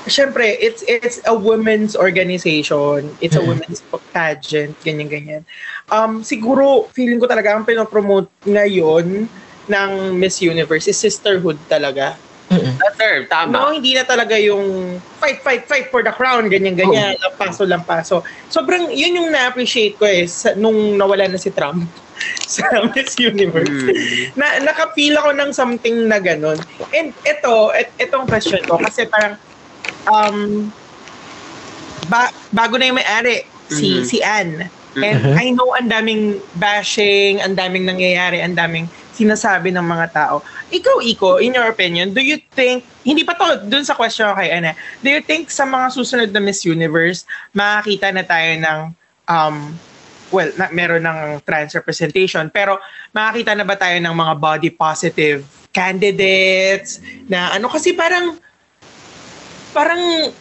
syempre, it's it's a women's organization. It's a Mhm. women's pageant, ganyan-ganyan. Um, siguro, feeling ko talaga ang pinopromote ngayon ng Miss Universe is sisterhood talaga. That term, tama. No, hindi na talaga yung fight, fight, fight for the crown, ganyan-ganyan, lampaso, lampaso. Sobrang, yun yung na-appreciate ko eh, sa, nung nawala na si Trump sa Miss Universe. Mm. na nakapil ako ng something na ganun. And ito, et, itong question ko, kasi parang, um, ba, bago na yung may-ari, si, Mhm. si Anne. And Mhm. I know ang daming bashing, ang daming nangyayari, ang daming sinasabi ng mga tao. Ikaw, Iko, in your opinion, do you think, hindi pa to dun sa question ko kay Anne, do you think sa mga susunod na Miss Universe, makakita na tayo ng, um, well, na, meron ng trans representation, pero makakita na ba tayo ng mga body positive candidates na ano, kasi parang, parang,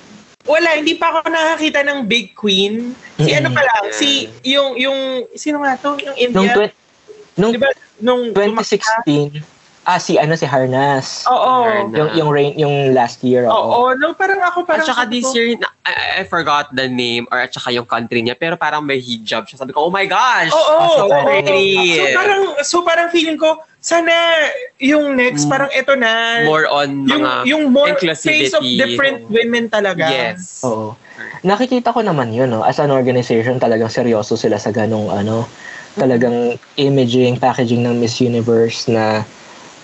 wala, hindi pa ako nakakita ng big queen. Si ano pa lang, si, yung, yung, sino nga to? Yung Nung, India? nung Di ba, nung 2016, ah, si ano, si Harnas. Oo. Harnas. Yung, yung, rain, yung last year, Oo, oo. no, parang ako parang At saka this ko, year, na- I, I forgot the name or at saka yung country niya, pero parang may hijab siya. Sabi ko, oh my gosh! Oo, so oo. pretty. So parang so parang feeling ko sana yung next Mm. parang ito na More on yung mga yung more inclusivity. face of different women talaga. Yes. Oo. Nakikita ko naman yun, no? As an organization, talagang seryoso sila sa ganong, ano, talagang imaging, packaging ng Miss Universe na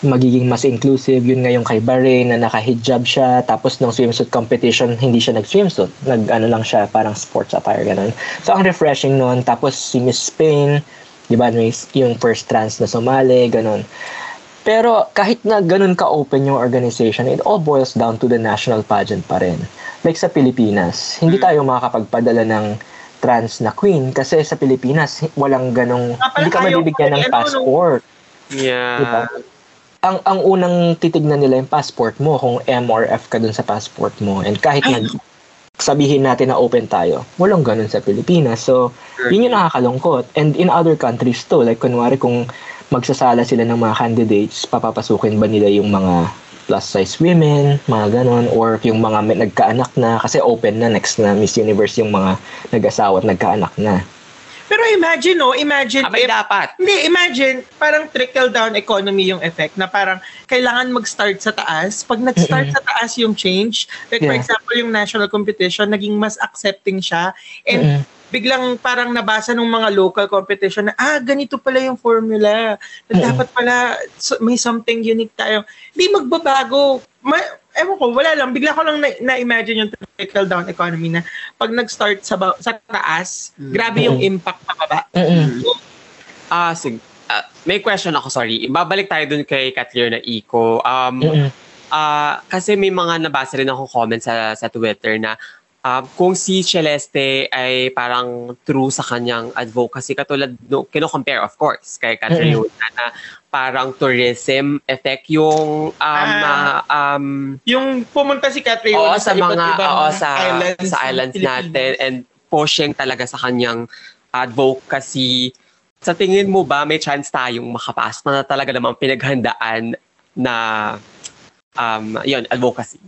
magiging mas inclusive. Yun nga yung kay Bahrain na naka-hijab siya. Tapos nung swimsuit competition, hindi siya nag-swimsuit. Nag, ano lang siya, parang sports attire, ganun. So, ang refreshing nun. Tapos si Miss Spain, di ba, yung first trans na sumali, ganun. Pero kahit na ganun ka-open yung organization, it all boils down to the national pageant pa rin. Like sa Pilipinas, hindi Mm. tayo makakapagpadala ng trans na queen kasi sa Pilipinas walang ganong hindi ka mabibigyan ng eh, passport. Yeah. Diba? Ang ang unang titignan nila yung passport mo kung M or F ka dun sa passport mo. And kahit nag sabihin natin na open tayo, walang ganun sa Pilipinas. So, yun yung nakakalungkot. And in other countries too, like kunwari kung magsasala sila ng mga candidates, papapasukin ba nila yung mga plus size women, mga ganon, or yung mga may nagkaanak na, kasi open na next na Miss Universe yung mga nag-asawa at nagkaanak na. Pero imagine no, imagine Abay if dapat. Hindi, imagine, parang trickle-down economy yung effect na parang kailangan mag-start sa taas. Pag nag-start sa taas yung change, like for Yeah. example, yung national competition, naging mas accepting siya. And biglang parang nabasa ng mga local competition na, ah, ganito pala yung formula. Na Mm-mm. dapat pala so- may something unique tayo. Hindi magbabago. Ma- ewan ko, wala lang. Bigla ko lang na- na-imagine yung trickle-down economy na pag nag-start sa, ba- sa taas, Mm. grabe yung impact pababa. Mm-mm. Ah, sig ah, may question ako, sorry. Ibabalik tayo dun kay Katlina Iko. Um, Mm-mm. Ah, kasi may mga nabasa rin akong comment sa sa Twitter na um, kung si Celeste ay parang true sa kanyang advocacy katulad no kino-compare of course kay Catriona na parang tourism effect yung um, Ah. ah, um Yung pumunta si Catherine oo, sa iba't mga oo, sa islands, sa islands natin and pushing talaga sa kanyang advocacy. Sa tingin mo ba may chance tayong makapasok na talaga namang pinaghandaan na um, yun, advocacy?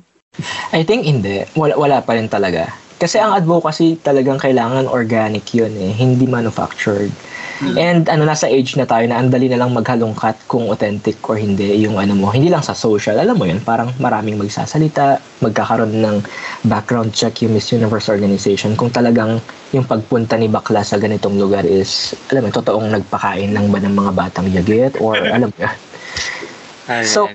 I think hindi. Wala, wala pa rin talaga. Kasi ang advocacy talagang kailangan organic yun eh, hindi manufactured. And ano, nasa age na tayo na ang dali na lang maghalongkat kung authentic or hindi yung ano mo. Hindi lang sa social, alam mo yun, parang maraming magsasalita, magkakaroon ng background check yung Miss Universe organization kung talagang yung pagpunta ni bakla sa ganitong lugar is, alam mo, totoong nagpakain lang ba ng mga batang yagit or alam mo. So,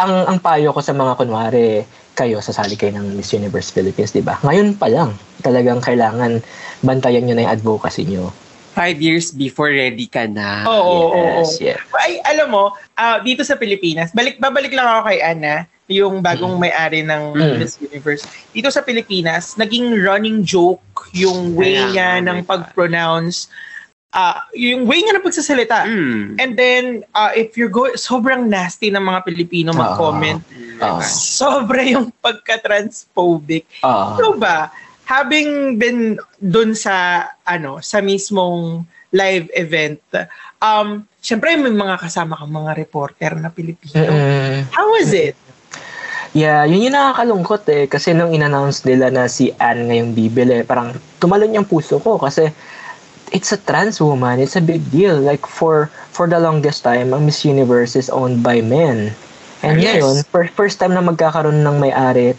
ang ang payo ko sa mga kunwari, kayo sasali kayo ng Miss Universe Philippines, di ba? Ngayon pa lang, talagang kailangan bantayan nyo na yung advocacy nyo. Five years before ready ka na. Oo, oo, oo. yes, yes. Ay, alam mo, ah, dito sa Pilipinas, balik babalik lang ako kay Ana, yung bagong may-ari ng Mm. Miss Universe. Dito sa Pilipinas, naging running joke yung way Kaya niya nga, ng pag-pronounce, ah, yung way niya ng pagsasalita. Mm. And then, uh, if you're go, sobrang nasty ng mga Pilipino mag-comment. Ah. Sobra yung pagka-transphobic. Ah, Ikaw ba, having been dun sa, ano, sa mismong live event, um, syempre may mga kasama kang mga reporter na Pilipino. mm-mm. How was it? Yeah, yun yung nakakalungkot eh. Kasi nung in-announce nila na si Anne ngayong bibili, parang tumalon yung puso ko kasi it's a trans woman. It's a big deal. Like for for the longest time, ang Miss Universe is owned by men. And Yes. ngayon, fir- first time na magkakaroon ng may-ari,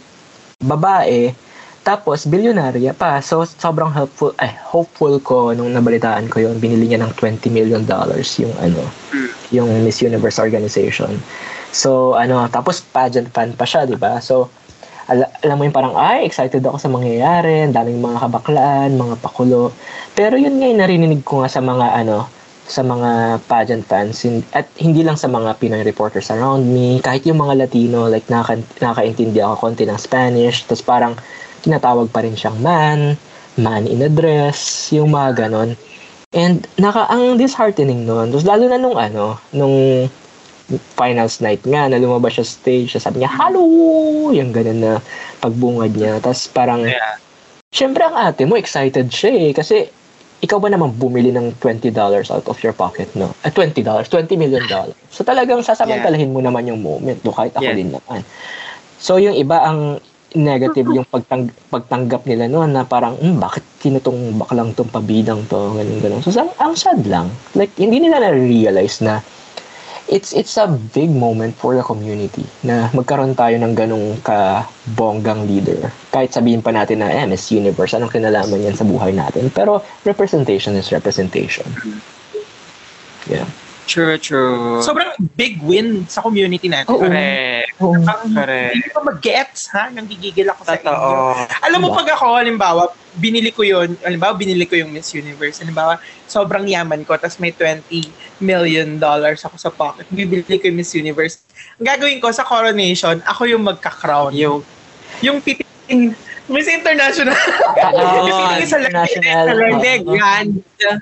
babae, tapos bilyonarya pa. So sobrang helpful, eh, hopeful ko nung nabalitaan ko yun. Binili niya ng 20 million dollars yung ano, Mm. yung Miss Universe organization. So, ano, tapos pageant fan pa siya, di ba? So, ala- alam mo yung parang, ay, excited ako sa mangyayari, ang daming mga kabaklaan, mga pakulo. Pero yun nga yung narinig ko nga sa mga, ano, sa mga pageant fans, at hindi lang sa mga Pinoy reporters around me, kahit yung mga Latino, like, naka, nakaintindi ako konti ng Spanish, tapos parang, tinatawag pa rin siyang man, man in a dress, yung mga ganon. And naka ang disheartening noon. Tapos lalo na nung ano, nung finals night nga na lumabas siya sa stage, sabi niya, "Hello!" Yung ganun na pagbungad niya. Tapos parang Yeah. Syempre ang ate mo excited siya eh kasi ikaw ba naman bumili ng $20 out of your pocket, no? At $20, $20 million dollars. So talagang sasamantalahin mo naman yung moment, no? Kahit ako Yeah. din naman. So yung iba ang negative yung pagtang pagtanggap nila noon na parang, hmm, bakit sino tong baklang tong pabidang to, ganun ganun. So ang, ang sad lang. Like hindi nila na-realize na it's it's a big moment for the community na magkaroon tayo ng ganong ka bonggang leader. Kahit sabihin pa natin na eh, Miss Universe, anong kinalaman yan sa buhay natin? Pero representation is representation. Yeah. True, true. Sobrang big win sa community natin. Oo. Correct. Oh, Ang Correct. hindi ko mag-gets, ha? Nang gigigil ako sa Totoo. inyo. Alam mo, Diba? pag ako, halimbawa, binili ko yun, halimbawa, binili ko yung Miss Universe, halimbawa, sobrang yaman ko, tapos may 20 million dollars ako sa pocket, bibili ko yung Miss Universe. Ang gagawin ko sa coronation, ako yung magka-crown. Yung, Yung titingin, Miss International. Oo, sa international. hindi, Oo. grand.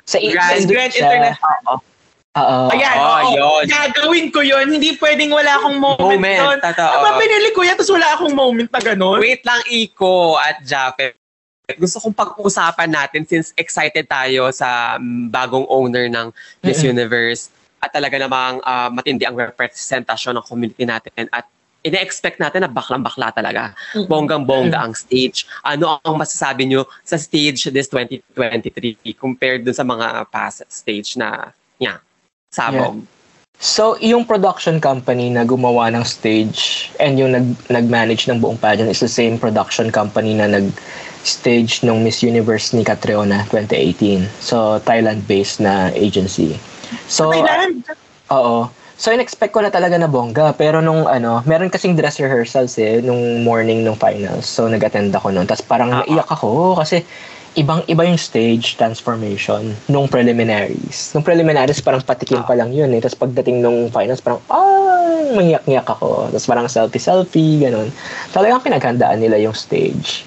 Sa Grand, Grand International. Oo. Ayan, Oo, oo. yun. Gagawin ko yun. Hindi pwedeng wala akong moment, Moment, doon. totoo. Aba, binili ko yan, tapos wala akong moment na ganun. Wait lang, Iko at Jaffe. Gusto kong pag-usapan natin since excited tayo sa mm, bagong owner ng Miss. Universe at talaga namang ah, matindi ang representasyon ng community natin at ina-expect natin na baklang-bakla talaga. Bonggang-bongga ang stage. Ano ang masasabi nyo sa stage this 2023 compared dun sa mga past stage na, yeah, sabog? So, yung production company na gumawa ng stage and yung nag, nag-manage ng buong pageant is the same production company na nag-stage ng Miss Universe ni Catriona 2018. So, Thailand-based na agency. So, Thailand. oo. So, in-expect ko na talaga na bongga. Pero nung ano, meron kasing dress rehearsals eh, nung morning nung finals. So, nag-attend ako nun. Tapos parang ah. naiyak ako kasi ibang-iba yung stage transformation nung preliminaries. Nung preliminaries, parang patikim pa lang yun eh. Tapos pagdating nung finals, parang, ah, mangiyak-ngiyak ako. Tapos parang selfie-selfie, ganun. Talagang pinaghandaan nila yung stage.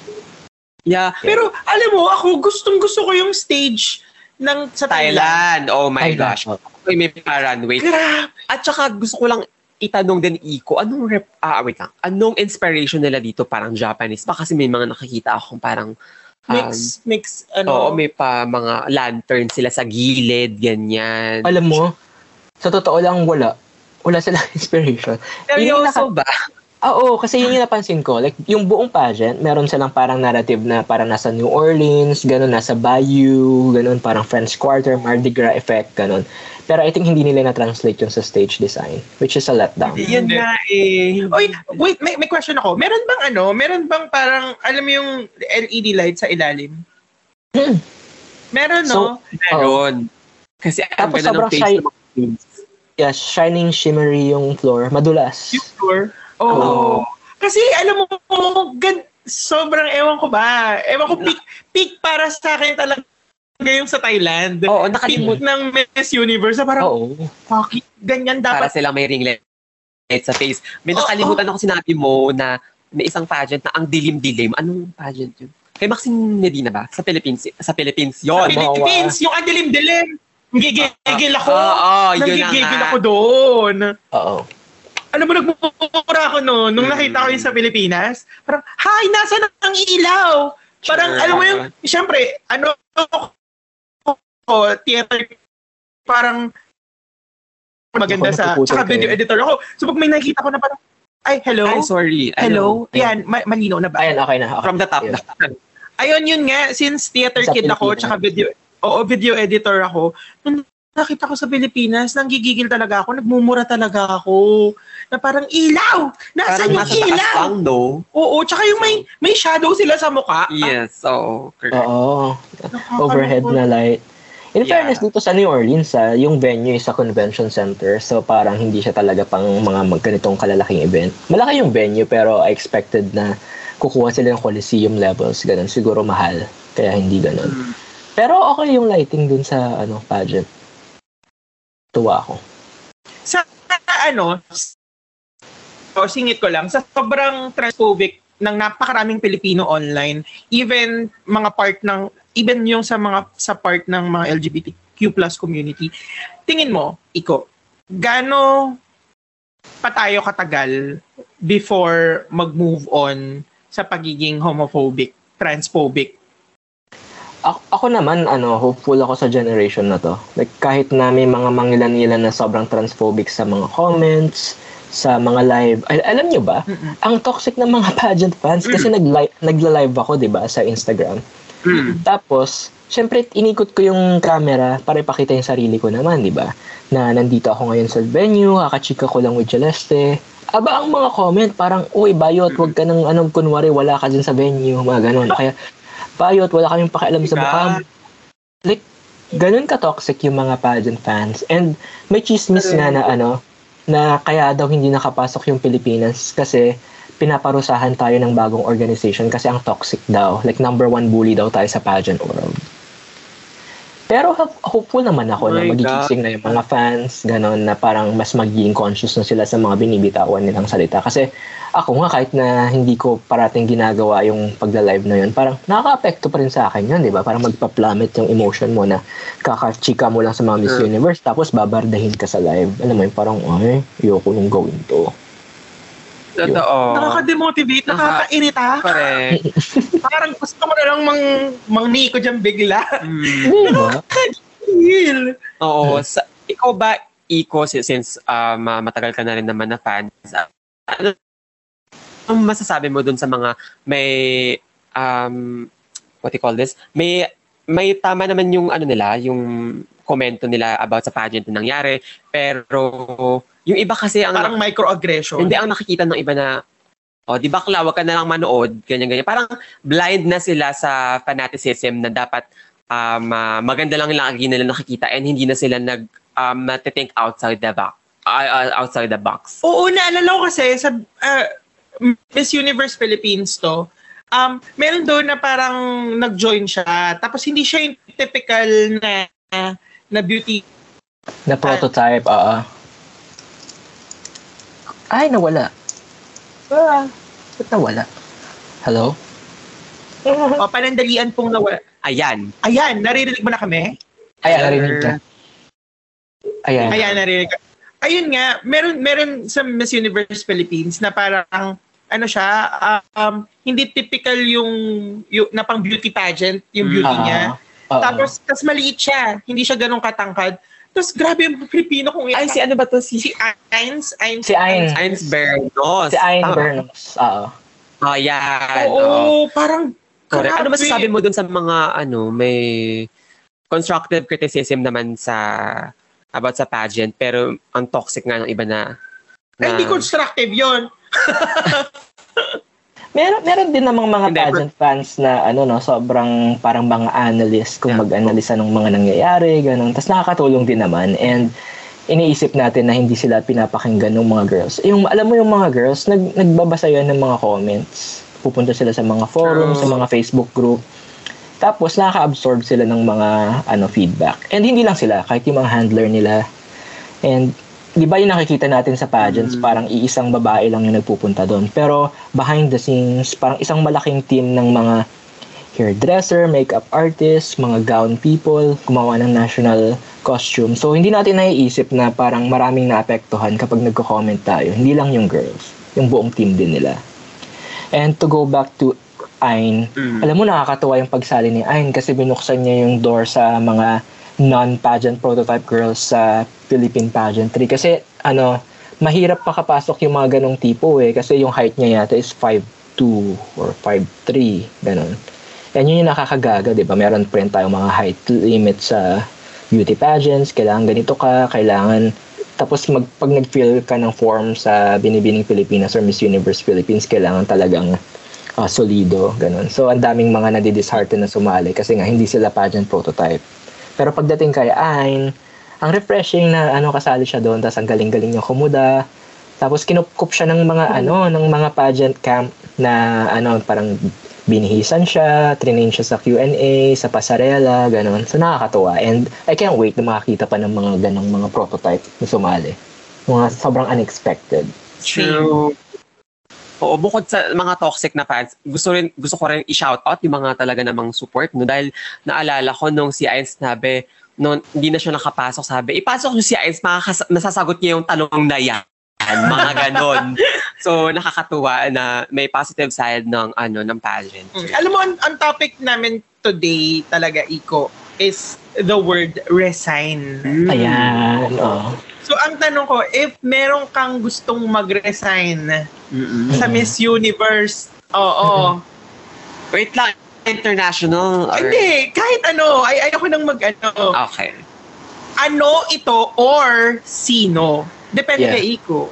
Yeah. Pero, alam mo, ako gustong gusto ko yung stage ng sa Thailand. Thailand. Oh my Thailand. gosh. Okay, may pa-runway. Grabe. At saka gusto ko lang itanong din Iko, anong rep, ah, wait lang, anong inspiration nila dito parang Japanese? Ba kasi may mga nakikita akong parang um, Mix, mix, ano. Oo, may pa mga lantern sila sa gilid, ganyan. Alam mo, sa totoo lang, wala. Wala silang inspiration. Seryoso yung naka- ba? Ah, oo, kasi yun yung napansin ko. Like, yung buong pageant, meron silang parang narrative na parang nasa New Orleans, ganun, nasa Bayou, ganun, parang French Quarter, Mardi Gras effect, ganun. Pero I think hindi nila na-translate yung sa stage design, which is a letdown. Yun nga eh. Oy, wait, may, may question ako. Meron bang ano, meron bang parang, alam mo yung LED light sa ilalim? Hmm. Meron, So, no? Meron. Kasi ang Tapos ganda ng sobrang face shy-. Yeah, shining, shimmery yung floor, madulas. Yung floor? Oo. Oo. Kasi alam mo, gan, sobrang ewan ko ba. Ewan ko, peak, peak para sa akin talaga yung sa Thailand. Oo, Peak nakalimut. ng Miss Universe. na Parang, Oo. fuck, ganyan Para dapat. silang may ringlet sa face. May nakalimutan ako sinabi mo na may isang pageant na ang dilim-dilim. Anong pageant yun? Kay Maxine Medina ba? Sa Philippines. Sa Philippines. Sa Yun. Pili- Philippines, yung ang dilim-dilim. Gigigil ako. Oo, oh, yun na Nanggigigil nga. ako doon. Oo. Alam mo, nagmumura ako noon nung Mm. nakita ko yun sa Pilipinas. Parang, hi, nasa ang ilaw? Parang, Sure. alam mo yung, syempre, ano, ko, theater, parang, maganda Ako, sa, tsaka video editor ako. So, pag may nakikita ko na parang, ay, hello? Ay, sorry. hello? Ano? Yan, ma- malinaw na ba? Ayan, okay na. Okay. From the top. Yeah. Ayun, yun nga, since theater Sa kid ako, Pilipinas. tsaka video, oo, video editor ako, nung nakita ko sa Pilipinas, nanggigigil talaga ako, nagmumura talaga ako. Na parang ilaw! Parang Nasaan yung nasa taas ilaw? lang, no? Oo, tsaka yung may may shadow sila sa mukha. Yes, oo. correct. Oo. Overhead na light. In Yeah. fairness, dito sa New Orleans, ah, yung venue is sa convention center. So, parang hindi siya talaga pang mga magganitong kalalaking event. Malaki yung venue, pero I expected na kukuha sila ng Coliseum levels. Ganun. Siguro mahal. Kaya hindi ganun. Mm. Pero okay yung lighting dun sa ano pageant. Tuwa ako. Sa ano, o singit ko lang, sa sobrang transphobic ng napakaraming Pilipino online, even mga part ng, even yung sa mga, sa part ng mga LGBTQ plus community, tingin mo, Iko, gaano pa tayo katagal before mag-move on sa pagiging homophobic, transphobic? Ako, ako naman, ano, hopeful ako sa generation na to. Like, kahit na may mga mangilan-ilan na sobrang transphobic sa mga comments, sa mga live. Al- alam nyo ba, Mm-mm. ang toxic ng mga pageant fans kasi nag-li- nagla-live ako, 'di ba, sa Instagram. Mm. Tapos, syempre inikot ko yung camera para ipakita yung sarili ko naman, 'di ba? Na nandito ako ngayon sa venue, kakachika ko lang with Celeste. Aba, ang mga comment parang, uy, bayot, wag ka nang anong kunwari, wala ka dyan sa venue, mga ganon. Kaya, bayot, wala kaming pakialam sa mukha mo. Like, ganun ka-toxic yung mga pageant fans. And may chismis nga na ano, na kaya daw hindi nakapasok yung Pilipinas kasi pinaparusahan tayo ng bagong organization kasi ang toxic daw. Like number one bully daw tayo sa pageant world. Pero ho- hopeful naman ako Oh na magigising na yung mga fans, ganon, na parang mas magiging conscious na sila sa mga binibitawan nilang salita. Kasi ako nga kahit na hindi ko parating ginagawa yung pagla-live na yun, parang nakaka-apekto pa rin sa akin yun, di ba? Parang magpa-plummet yung emotion mo na kakachika mo lang sa mga Miss Sure. Universe tapos babardahin ka sa live. Alam mo yun, parang, ay, ayoko nung gawin to. Totoo. Nakaka-demotivate, Naka- nakakairita. Correct. Parang gusto mo na lang mang, mang niko dyan bigla. Mm. Feel. Oo. Sa, ikaw ba, Iko, si- since um, ah, matagal ka na rin naman na fan, sa- ano ang masasabi mo dun sa mga may, um, what you call this? May, may tama naman yung ano nila, yung komento nila about sa pageant na nangyari, pero yung iba kasi ang Parang microaggression. hindi ang nakikita ng iba na oh, di bakla, wag ka na lang manood, ganyan ganyan. Parang blind na sila sa fanaticism na dapat um, ah, maganda lang lagi nila nakikita and hindi na sila nag um, think outside the box. uh, outside the box. Oo, naalala ko kasi sa ah, Miss Universe Philippines to, um, meron doon na parang nag-join siya. Tapos hindi siya yung typical na na beauty. Na prototype, oo. Ay, nawala. Ah, ba't nawala? Hello? O, panandalian pong nawala. Ayan. Ayan, naririnig mo na kami? Ayan, narinig ka. Ayan. Ayan, narinig ka. Ayun nga, meron, meron sa Miss Universe Philippines na parang, ano siya, um, hindi typical yung, yung na pang beauty pageant, yung beauty Ah, niya. oo. Tapos, tas maliit siya. Hindi siya ganun katangkad. Tapos grabe yung Pilipino kung Ay, si ano ba to? Si, si Ains, Ains, Si Ains. Ains Bernos. Si Tama. Bernos. Oo. Oh, yan. Oo, Oo. parang Correct. Ano masasabi mo dun sa mga, ano, may constructive criticism naman sa about sa pageant, pero ang toxic nga ng iba na, Ay, na hindi constructive yon. Meron, meron din namang mga Hindi, pageant fans na ano no, sobrang parang mga analyst kung Yeah. mag-analisa ng mga nangyayari, ganun. Tapos nakakatulong din naman and iniisip natin na hindi sila pinapakinggan ng mga girls. Yung alam mo yung mga girls, nag nagbabasa yan ng mga comments. Pupunta sila sa mga forums, True. sa mga Facebook group. Tapos nakaka-absorb sila ng mga ano feedback. And hindi lang sila, kahit yung mga handler nila. And di ba yung nakikita natin sa pageants, Mm. parang iisang babae lang yung nagpupunta doon. Pero behind the scenes, parang isang malaking team ng mga hairdresser, makeup artist, mga gown people, gumawa ng national costume. So, hindi natin naiisip na parang maraming naapektuhan kapag nagko-comment tayo. Hindi lang yung girls, yung buong team din nila. And to go back to Ayn, Mm. alam mo nakakatuwa yung pagsali ni Ayn kasi binuksan niya yung door sa mga non-pageant prototype girls sa Philippine pageantry. Kasi ano, mahirap pakapasok yung mga ganong tipo eh kasi yung height niya yata is 5'2 or 5'3, ganon. Yan yun yung nakakagaga, di ba? Meron pa rin tayong mga height limit sa beauty pageants, kailangan ganito ka, kailangan tapos mag, pag nag-fill ka ng form sa Binibining Pilipinas or Miss Universe Philippines, kailangan talagang ah, solido, ganun. So, ang daming mga nadidishearten na sumali kasi nga hindi sila pageant prototype. Pero pagdating kay Ayn, ang refreshing na ano kasali siya doon, tapos ang galing-galing niya kumuda. Tapos kinupkup siya ng mga ano, ng mga pageant camp na ano, parang binihisan siya, trinain siya sa Q&A, sa pasarela, ganun. So nakakatuwa. And I can't wait na makakita pa ng mga ganong mga prototype na sumali. Mga sobrang unexpected. True. Oo, bukod sa mga toxic na fans, gusto rin gusto ko rin i-shout out yung mga talaga namang support no? Dahil naalala ko nung si Ains sabi nung hindi na siya nakapasok sabi ipasok niyo si Ains makakas- masasagot niya yung tanong na yan. Mga ganon. So nakakatuwa na may positive side ng ano ng pageant. Mm. Alam mo, ang, ang topic namin today talaga, Iko, is the word resign. Mm. Ayan. Oh. So, ang tanong ko, if meron kang gustong mag-resign Mm-mm. sa Miss Universe, oo. wait lang international or Hindi, kahit ano, ay ayoko nang mag-ano. okay Ano ito or sino? Depende Yeah. kay Iko.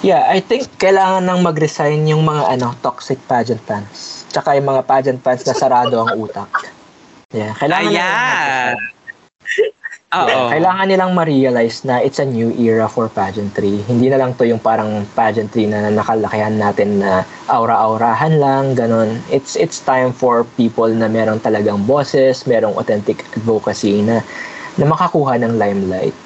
Yeah, I think kailangan nang mag-resign yung mga ano toxic pageant fans. Tsaka yung mga pageant fans na sarado ang utak. Yeah, kailangan ayan oo Kailangan nilang ma-realize na it's a new era for pageantry. Hindi na lang to yung parang pageantry na nakalakihan natin na aura-aurahan lang, ganun. It's it's time for people na meron talagang boses, merong authentic advocacy na na makakuha ng limelight.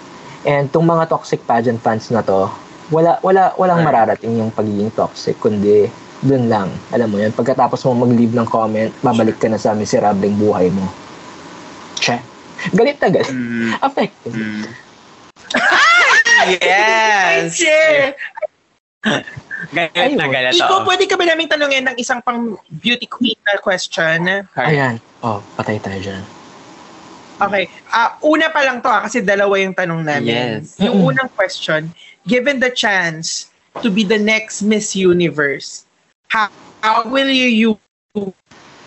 And tong mga toxic pageant fans na to, wala wala walang mararating yung pagiging toxic kundi dun lang. Alam mo yun, pagkatapos mo mag-leave ng comment, babalik ka na sa miserableng buhay mo. Che. Galit na galit. Mm. Affected. Mm. yes Share! galit na Ayun. galit Iko, oo. pwede ka ba namin tanungin ng isang pang beauty queen na question? Ayan. Oh, patay tayo dyan. Okay. Ah, una pa lang to ah, kasi dalawa yung tanong namin. Yes. Yung unang question, given the chance to be the next Miss Universe, how, how will you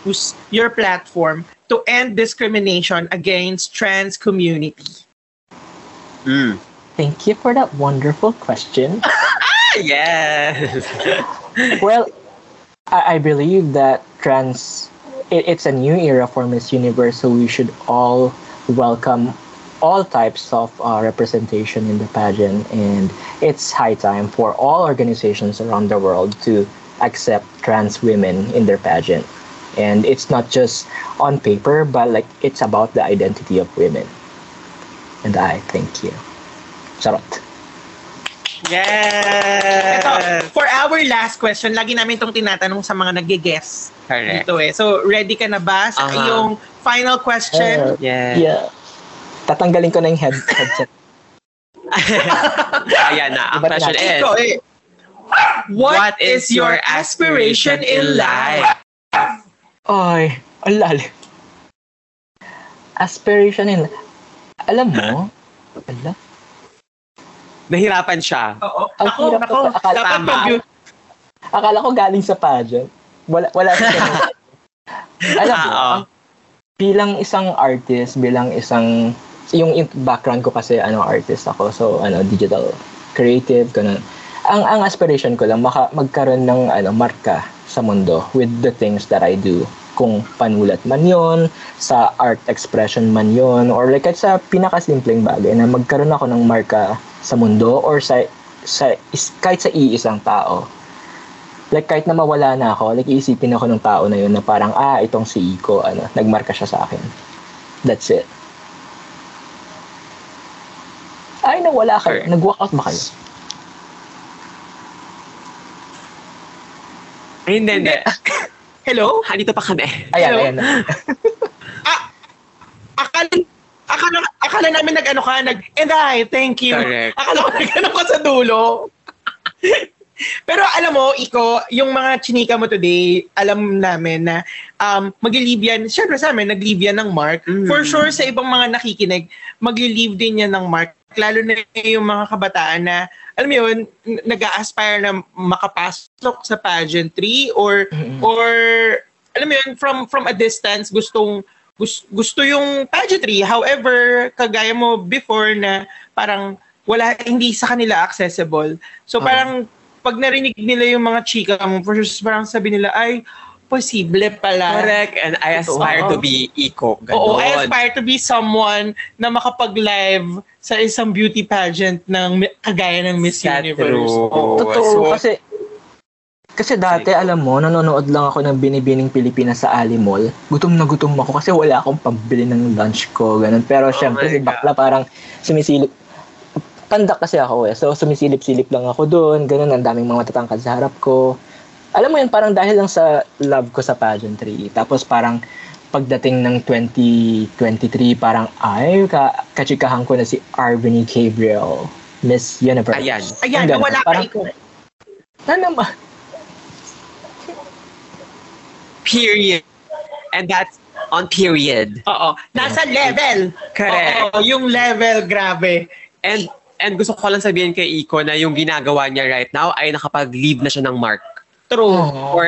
use your platform to end discrimination against trans community? Mm. Thank you for that wonderful question. Yes. well, I, I believe that trans, it, it's a new era for Miss Universe, so we should all welcome all types of uh, representation in the pageant, and it's high time for all organizations around the world to accept trans women in their pageant. And it's not just on paper, but like it's about the identity of women. And I thank you. Charot. Yes. Ito, for our last question, lagi namin itong tinatanong sa mga nag-guess Correct. dito eh. So, ready ka na ba sa Aha. iyong final question? Uh, Yes. Yeah. Tatanggalin ko na yung head headset. Ayan na. Ang Iba't question is, Ito eh. What, is, your aspiration in life? Ay, ang lalim. Aspiration in... Alam mo, Ala. Nahirapan siya. Oo. Ang Ako, hirap ako, ko- akala- dapat tama. mag- Akala ko galing sa pageant. Wala, wala sa Alam mo, Ah, ang- bilang isang artist, bilang isang, yung in- background ko kasi, ano, artist ako. So, ano, digital creative, ganun. Ang, ang aspiration ko lang, maka, magkaroon ng, ano, marka sa mundo with the things that I do. Kung panulat man yon sa art expression man yon or like kahit sa pinakasimpleng bagay na magkaroon ako ng marka sa mundo or sa, sa is, kahit sa iisang tao like kahit na mawala na ako, like iisipin ako ng tao na yun na parang, ah, itong si Iko, ano, nagmarka siya sa akin. That's it. Ay, nawala kayo. Correct. Nag-walk out ba kayo? Hindi, hindi. Hello? Andito pa kami. Ayan, Hello? ayan. Akala, akala, akala namin nag-ano ka, nag, and I, thank you. Correct. Akala ko nag-ano ka sa dulo. Pero alam mo, Iko, yung mga chinika mo today, alam namin na um, mag-leave yan, syempre sa amin, nag-leave yan ng mark. Mm. For sure, sa ibang mga nakikinig, mag-leave din yan ng mark. Lalo na yung mga kabataan na, alam mo yun, n- nag-a-aspire na makapasok sa pageantry or Mm-mm. or alam mo yun from from a distance gustong gusto, gusto yung pageantry. However kagaya mo before na parang wala hindi sa kanila accessible. So parang pag narinig nila yung mga chika mo for sure parang sabi nila ay posible pala Correct. And I aspire to be eco. Ganon. Oo, I aspire to be someone na makapag-live sa isang beauty pageant ng mi- kagaya ng Miss That's Universe. true. Oo. Totoo, So- kasi kasi dati, alam mo, nanonood lang ako ng Binibining Pilipinas sa Ali Mall. Gutom na gutom ako kasi wala akong pambili ng lunch ko, ganun. Pero syempre, my si bakla parang sumisilip. Tanda kasi ako eh. So, sumisilip-silip lang ako doon. Ganun, ang daming mga matatangkad sa harap ko. Alam mo yun, parang dahil lang sa love ko sa pageantry. Tapos parang pagdating ng 2023, parang ay, ka kachikahan ko na si Arvini Gabriel, Miss Universe. Ayan. Ayan, Ang nawala ka Parang- ikaw. Na naman. Period. And that's on period. Oo. Nasa level. Correct. Oo, yung level, grabe. And and gusto ko lang sabihin kay Iko na yung ginagawa niya right now ay nakapag-leave na siya ng mark True. for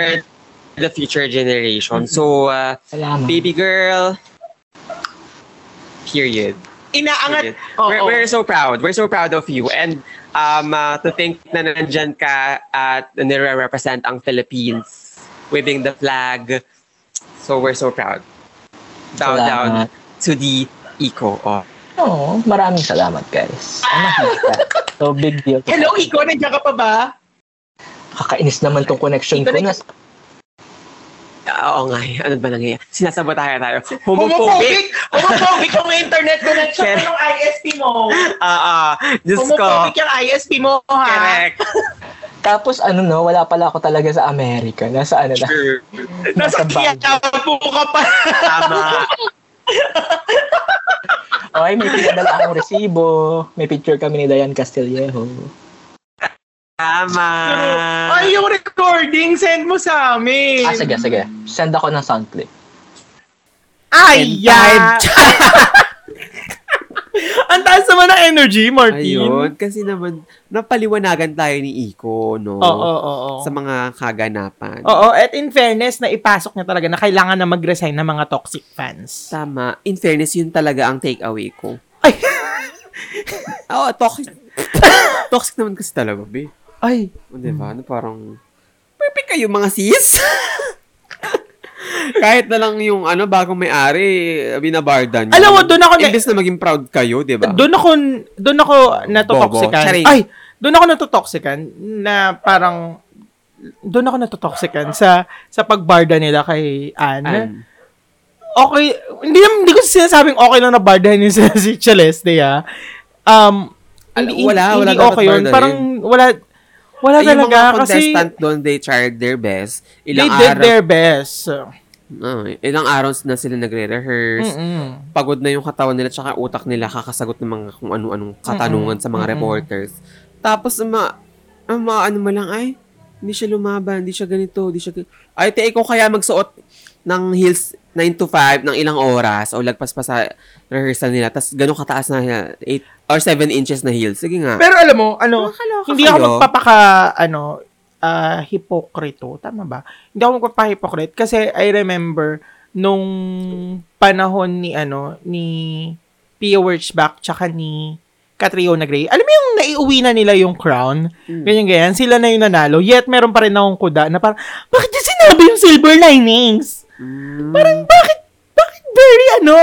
the future generation. So, uh, Salamat. baby girl, period. Inaangat. Period. Oo. We're, we're so proud. We're so proud of you. And um, uh, to think na nandyan ka at nire-represent ang Philippines, waving the flag. So we're so proud. Bow down Salamat. to the eco. Oh. Oo, maraming salamat guys. Ano nakita? So big deal. Hello, Iko, nandiyan ka pa ba? Kakainis naman tong connection ko. Na- Nas, Ah, Oo nga. eh. Ano ba nangyayari? Sinasabotahe tayo. Homophobic! Homophobic! Ang internet connection Correct. ng ISP mo. Ah, ah. Diyos ko. Homophobic yung ISP mo, ha? Correct. tapos ano no, wala pala ako talaga sa Amerika. Nasa ano na. Sure. Nasa Baguio. Quiapo ka pa. Tama. Okay, may pinadala akong resibo. May picture kami ni Dayan Castillejo. Tama. Ay, yung recording, send mo sa amin. Ah, sige, sige. Send ako ng sound clip. Ay, yan! Ang taas naman ng energy, Martin. Ayun. Kasi naman, napaliwanagan tayo ni Iko, no? Oo, oo, oo. Sa mga kaganapan. Oo, at in fairness, na ipasok niya talaga na kailangan na mag-resign ng mga toxic fans. Tama. In fairness, yun talaga ang takeaway ko. Ay! Oo, toxic. toxic naman kasi talaga, be. Ay, O, diba? Ano parang, perfect kayo mga sis. Kahit na lang yung ano, bagong may-ari, binabardan nyo. Alam mo, doon ako na- Imbes na maging proud kayo, di ba? doon ako, doon ako natotoxican. Bobo. Ay, doon ako natotoxican na parang, doon ako natotoxican sa sa pagbarda nila kay Anne. An. okay, hindi naman- hindi ko sinasabing okay lang na bardahin ni si, si Celeste, ah. Um, hindi, wala, wala hindi okay yun. Parang wala, wala Ay, yung talaga. mga Kasi contestant doon, they tried their best. they Ilang did araw, their best. Ah, ilang araw na sila nagre-rehearse. Mm-mm. Pagod na yung katawan nila tsaka utak nila kakasagot ng mga kung ano-anong katanungan sa mga Mm-mm. reporters. Tapos, ma, mga ano mo lang, ay, hindi siya lumaban, hindi siya ganito, hindi siya ganito. Ay, te, ikaw kaya magsuot ng heels 9 to 5 ng ilang oras o lagpas pa sa rehearsal nila tapos ganun kataas na 8 or 7 inches na heels. Sige nga. Pero alam mo, ano, Nakakaloka hindi ako kayo. magpapaka, ano, ah, hipokrito. Tama ba? Hindi ako magpapaka-hypocrite kasi I remember nung panahon ni, ano, ni Pia Wurtzbach tsaka ni Catriona Gray. Alam mo yung naiuwi na nila yung crown? Hmm. Ganyan-ganyan. Sila na yung nanalo. Yet, meron pa rin akong kuda na parang, bakit niya sinabi yung silver linings? Mm. Parang, bakit, bakit very, ano,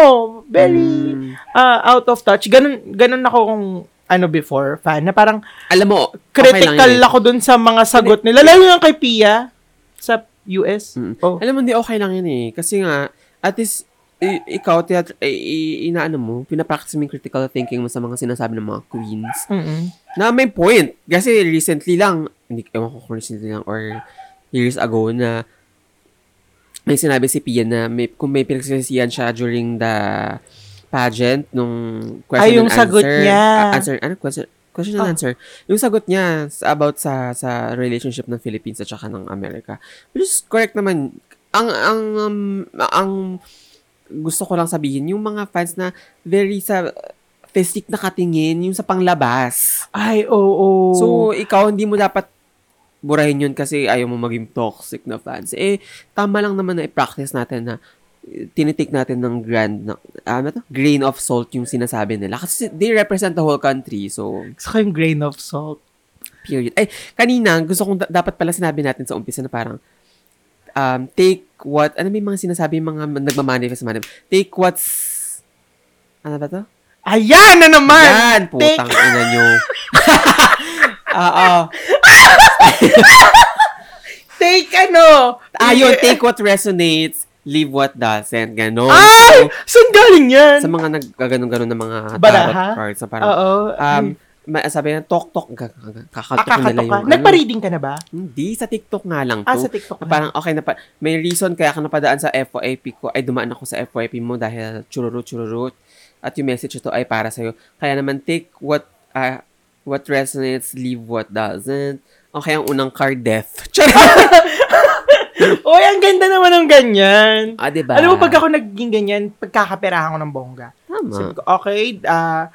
very Mm. ah, out of touch? Ganun, ganun ako kung, ano, before, fan, na parang, Alam mo, critical okay lang ako dun sa mga sagot nila. Lalo yung kay Pia sa US. Mm. Oh. Alam mo, hindi okay lang yun eh. Kasi nga, at least, i- ikaw, theater, i- inaano mo, pinapractice mo yung critical thinking mo sa mga sinasabi ng mga queens. Mm-mm. Na may point. Kasi recently lang, hindi ewan ko kung recently lang or years ago na may sinabi si Pia na may, kung may pinagsisiyan siya during the pageant nung question Ay, yung and sagot answer. niya. Ah, answer, ano? Question, question and Oh. answer. Yung sagot niya about sa sa relationship ng Philippines at saka ng Amerika. Which is correct naman. Ang, ang, um, ang gusto ko lang sabihin, yung mga fans na very sa physique na katingin, yung sa panglabas. Ay, oo. So, ikaw hindi mo dapat burahin yun kasi ayaw mo maging toxic na fans. Eh, tama lang naman na i-practice natin na eh, tinitik natin ng grand, na, ano to? grain of salt yung sinasabi nila. Kasi they represent the whole country. So, ko yung grain of salt. period. Ay, kanina, gusto kong da- dapat pala sinabi natin sa umpisa na parang, um, take what, ano may mga sinasabi yung mga nagmamanifest man. Take what's, ano ba to? Ayan na naman! Yan, putang ina nyo. Oo. Take ano? Ayun, take what resonates, leave what doesn't. Ganon. Ay! So, Saan galing yan? sa mga nagkaganon-ganon na mga Baraha? tarot cards na parang, Oo. um, ma- sabi na, tok-tok, ah, kakatok nila kakatok yung, ka. ano. Nagpa-reading ka na ba? Hindi, sa TikTok nga lang to. Ah, sa TikTok Na parang, okay na pa, may reason kaya ka napadaan sa FYP ko, ay dumaan ako sa FYP mo dahil chururut, chururut, at yung message ito ay para sa'yo. Kaya naman, take what, ah, what resonates, leave what doesn't. Okay, ang unang card, death. Oy, ang ganda naman ng ganyan. ah, diba? Alam mo, pag ako naging ganyan, pagkakaperahan ko ng bongga. Tama. Sabi ko, okay, uh,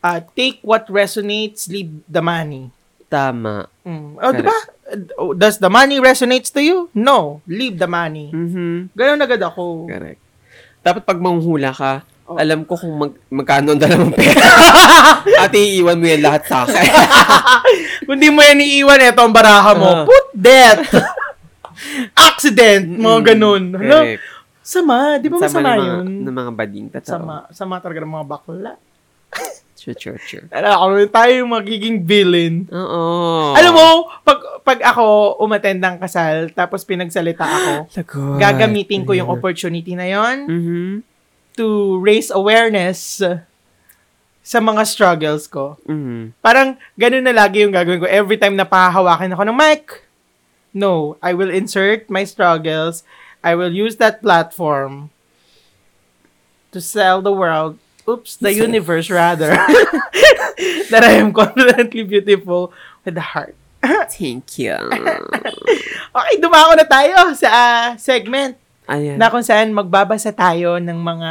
uh, take what resonates, leave the money. Tama. Mm. Oh, di ba? Uh, Does the money resonates to you? No. Leave the money. Mhm. Ganon agad ako. Correct. Dapat pag manghula ka, Oh. alam ko kung mag, magkano ang dala mong pera. At iiwan mo yan lahat sa akin. Kung di mo yan iiwan, eto ang baraha mo. Ah. Put death. Accident. Mga Mm, ganun. Hello? Correct. Sama. Di ba Sama masama ng mga, yun? ng mga bading. Totoo. Sama. Sama talaga ng mga bakla. Sure, sure, sure. Alam ako, tayo yung magiging villain. Oo. Alam mo, pag, pag ako umattend ng kasal, tapos pinagsalita ako, Lagot. gagamitin ko yung opportunity na yon Mhm. To raise awareness sa mga struggles ko. Mhm. Parang ganun na lagi yung gagawin ko. Every time na pahawakin ako ng mic, no, I will insert my struggles. I will use that platform to sell the world, oops, the universe rather, that I am confidently beautiful with the heart. Thank you. Okay, dumako na tayo sa ah, segment Ayan. na kung saan magbabasa tayo ng mga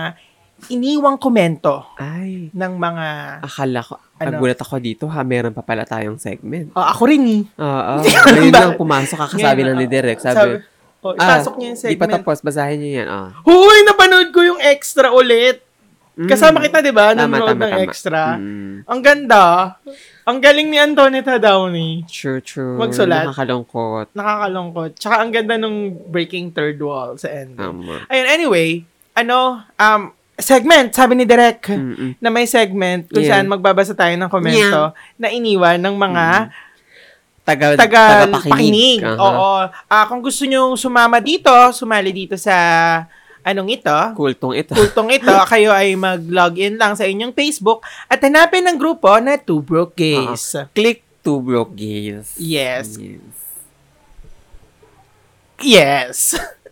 iniwang komento Ay. ng mga... Akala ko, Ano? nagulat ako dito ha, meron pa pala tayong segment. Oh, ako rin eh. Oo. ko Ngayon lang pumasok, kakasabi lang ni oh, Derek. Sabi, oh, ah, ipasok niya yung Di pa segment. tapos, basahin niyo yan. Ah. Huy, napanood ko yung extra ulit. Mm. Kasama kita, di ba? Tama, Nanonood tama, ng tama. extra. Mm. Ang ganda. Ang galing ni Antonita Downey. True, true. Magsulat. Nakakalungkot. Nakakalungkot. Tsaka ang ganda nung breaking third wall sa end. Tama. Ayun, anyway, ano, um, segment, sabi ni Derek, Mm-mm. na may segment kung Yeah. saan magbabasa tayo ng komento na iniwan ng mga Taga, taga tagapakinig. pakinig. Aha. Oo. Ah, kung gusto nyo sumama dito, sumali dito sa anong ito, Kultong ito. kultong ito, kayo ay mag-login lang sa inyong Facebook at hanapin ang grupo na Two Broke Gays. Click to broke gays. Yes. Yes. Yes.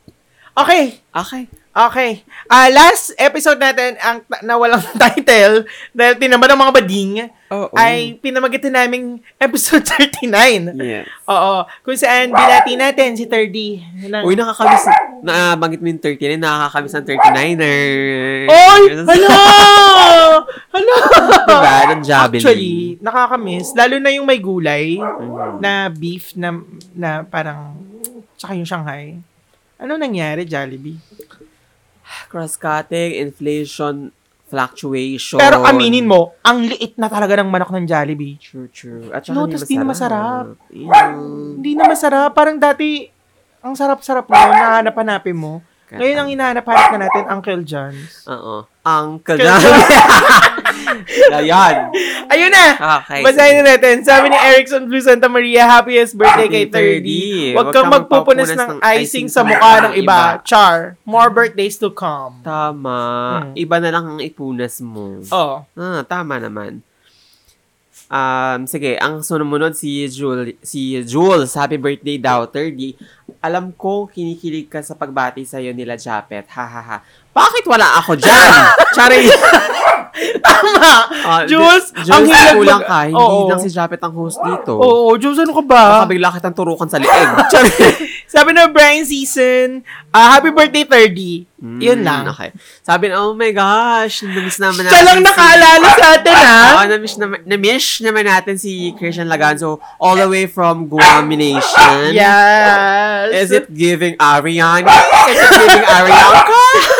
okay. Okay. Okay. Ah, last episode natin ang na walang title dahil tinamad ng mga bading Oo. ay pinamagitan naming episode 39. Yes. Oo. Kung saan binati natin si 30. Ng... Uy, nakakamiss. Na, banggit mo yung 39, nakakamiss ng 39er. Oy! Hala! Hala! Diba? Ng Javelin. Actually, nakakamiss. Lalo na yung may gulay Mhm. na beef na, na parang tsaka yung Shanghai. Ano nangyari, Jollibee? Cross-cutting, inflation, fluctuation. Pero aminin mo, ang liit na talaga ng manok ng Jollibee. True, true. At saka Lotus, di na masarap. Hindi na masarap. Parang dati, ang sarap-sarap mo, nahanap-hanapin mo. Ngayon ang hinahanap-hanap na natin, Uncle John's. Oo. Uncle Uncle John. Ayan. Ayun na! Okay. Basahin na natin. Sabi ni Erickson Blue Santa Maria, happiest birthday kay Happy 30. 30. Huwag kang magpupunas ng icing sa mukha ng iba. Char. More birthdays to come. Tama. Hmm. Iba na lang ang ipunas mo. Oh. Ah, tama naman. Um, sige, ang sumunod si Jul, si Jules, happy birthday daw, 30. Alam ko, kinikilig ka sa pagbati sa'yo nila Japet. Ha, ha, ha. Bakit wala ako dyan? Charing! Tama! Ah, Jules, Jules, ang hilag kulang ka. Hindi Oo. lang si Japet ang host dito. Oo, Jules, ano ka ba? Baka bigla kitang turukan sa. Charing! Sabi na Brian Season, ah, happy birthday 30. Yun Mm, lang. Okay. Sabi na, oh my gosh, namiss naman Siya lang si- nakaalala sa atin, ha? Oo, na-miss naman, na-miss naman natin si Christian Laganzo all the way from Guam Nation. Yes. Is it giving Ariana? Is it giving Ariana?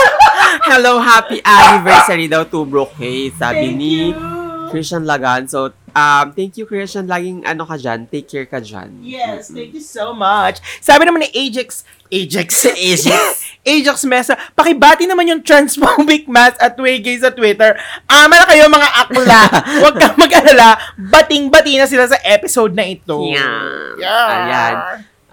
Hello, happy anniversary daw to Brooke Hayes, sabi Thank ni you. Christian Laganzo. Um, thank you, Christian. Laging ano ka dyan, take care ka dyan. Yes, thank you so much. Sabi naman ni Ajax, Ajax, Ajax, Ajax Mesa, pakibati naman yung transphobic mass at Waygay sa Twitter. Ama na kayo mga akla. Huwag kang mag-alala. Bating-bati na sila sa episode na ito. Yeah. Yeah. Ayan.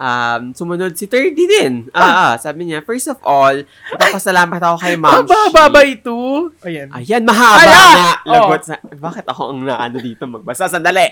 Um, sumunod si 30 din. Ah, ah, sabi niya, first of all, napapasalamat ako kay Ma'am Mababa ito. Ayan. Ayan, mahaba Ala! nga. Lagot Oh. sa... Bakit ako ang naano dito magbasa? Sandali.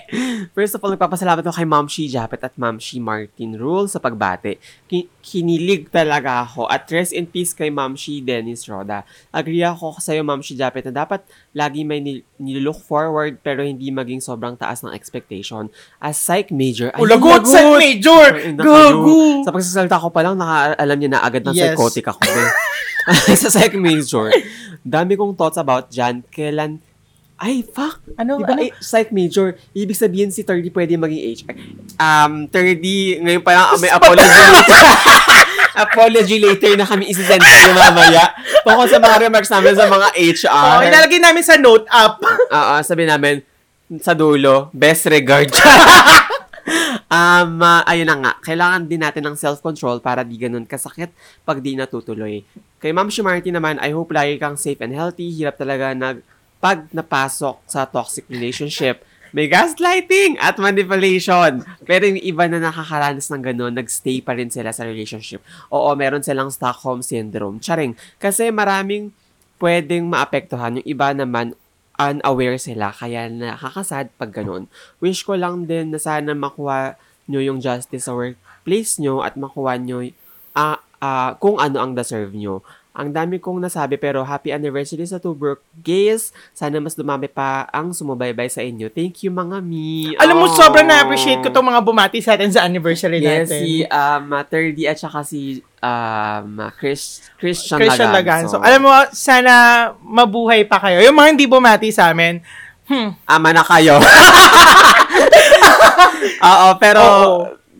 First of all, nagpapasalamat ako kay Ma'am Shi Japet at Ma'am Shi Martin Rule sa pagbate. Ki- kinilig talaga ako. At rest in peace kay Ma'am Shi Dennis Roda. Agree ako sa iyo, Ma'am Shi Japet, na dapat lagi may nil- nilook forward pero hindi maging sobrang taas ng expectation. As psych major, ay, Ulagot sa major. Ay, naku. Gago. Sa pagsasalita ko pa lang, nakaalam niya na agad ng Yes. psychotic ako. sa psych major. Dami kong thoughts about dyan. Kailan, ay, fuck. Ano? Di ba, ano? eh, psych major, ibig sabihin si 30 pwede maging HR. Um, 30, ngayon pa lang ah, may apology later. apology later na kami isisend ko mamaya. Tungkol sa mga remarks namin sa mga HR. Oh, ilalagay namin sa note app. Oo, sabi namin, sa dulo, best regard. Um, ah, ayun na nga, kailangan din natin ng self-control para di ganun kasakit pag di natutuloy. Kay Ma'am Shimarty naman, I hope lagi kang safe and healthy. Hirap talaga nag pag napasok sa toxic relationship. May gaslighting at manipulation. Pero yung iba na nakakaranas ng ganun, nagstay pa rin sila sa relationship. Oo, meron silang Stockholm Syndrome. Charing. Kasi maraming pwedeng maapektuhan. Yung iba naman, unaware sila. Kaya nakakasad pag ganun. Wish ko lang din na sana makuha nyo yung justice sa workplace nyo at makuha nyo ah, ah, kung ano ang deserve nyo. Ang dami kong nasabi pero happy anniversary sa Tuborg Gays. Sana mas dumami pa ang sumubaybay sa inyo. Thank you mga mi. Alam mo, Oh. sobrang na-appreciate ko itong mga bumati sa atin sa anniversary Yes, natin. si um, 30 at saka si um, Chris, Christian, Christian Laganzo. Laganzo. Alam mo, sana mabuhay pa kayo. Yung mga hindi bumati sa amin, hmm, Ama na kayo. Oo, pero Oo.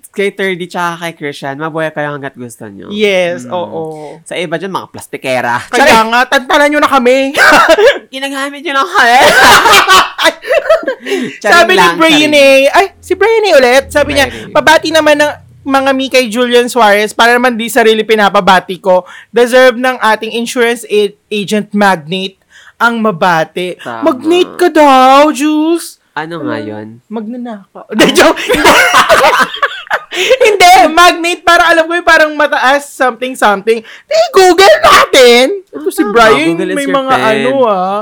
kay 30 tsaka kay Christian, mabuhay kayo hanggat gusto nyo. yes, Mm. oo. Sa iba dyan, mga plastikera. Kaya nga, tantanan nyo na kami. Ginagamit nyo lang kaya. sabi ni eh, ay, si eh ulit, sabi niya, Brian. pabati naman ng mga mi kay Julian Suarez para naman di sarili pinapabati ko. Deserve ng ating insurance agent magnate ang mabati. Tama. Magnate ka daw, Jules. Ano nga yun? Magnanakaw. Hindi, joke. Hindi, magnate para alam ko yung parang mataas something something. Di, Google natin. Ito si. Brian, may mga friend. ano ah.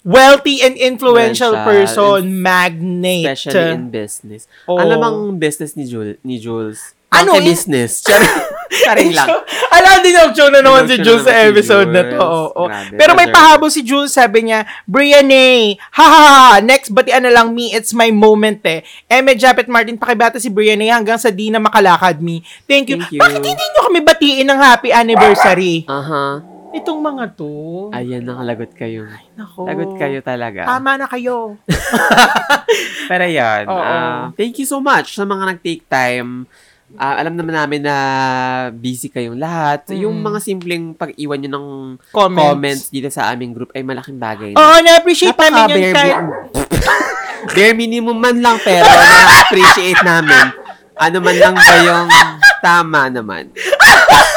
Wealthy and influential person, magnate. Especially in business. Oo. Alam ang business ni, Jul- ni Jules? Ano, in- business. Charing lang. Alam din yung na naman si Jules sa episode na to. Oo, oo. Grabe, Pero may pahabol si Jules, sabi niya, Brianne, ha ha ha, next batian na lang me, it's my moment eh. Eme Japet Martin, pakibata si Brianne hanggang sa di na makalakad me. Thank you. Thank you. Bakit hindi nyo kami batiin ng happy anniversary? Aha. Itong mga to. Ayan, nakalagot kayo. Nako. Lagot kayo talaga. Tama na kayo. Pero yan, Oo. ah, thank you so much sa mga nag-take time. Ah, alam naman namin na busy kayong lahat. Mm. Yung mga simpleng pag-iwan nyo ng Comments. comments dito sa aming group ay malaking bagay. Oo, na-appreciate namin yun bare, bare minimum man lang pero na-appreciate namin. Ano man lang ba yung tama naman.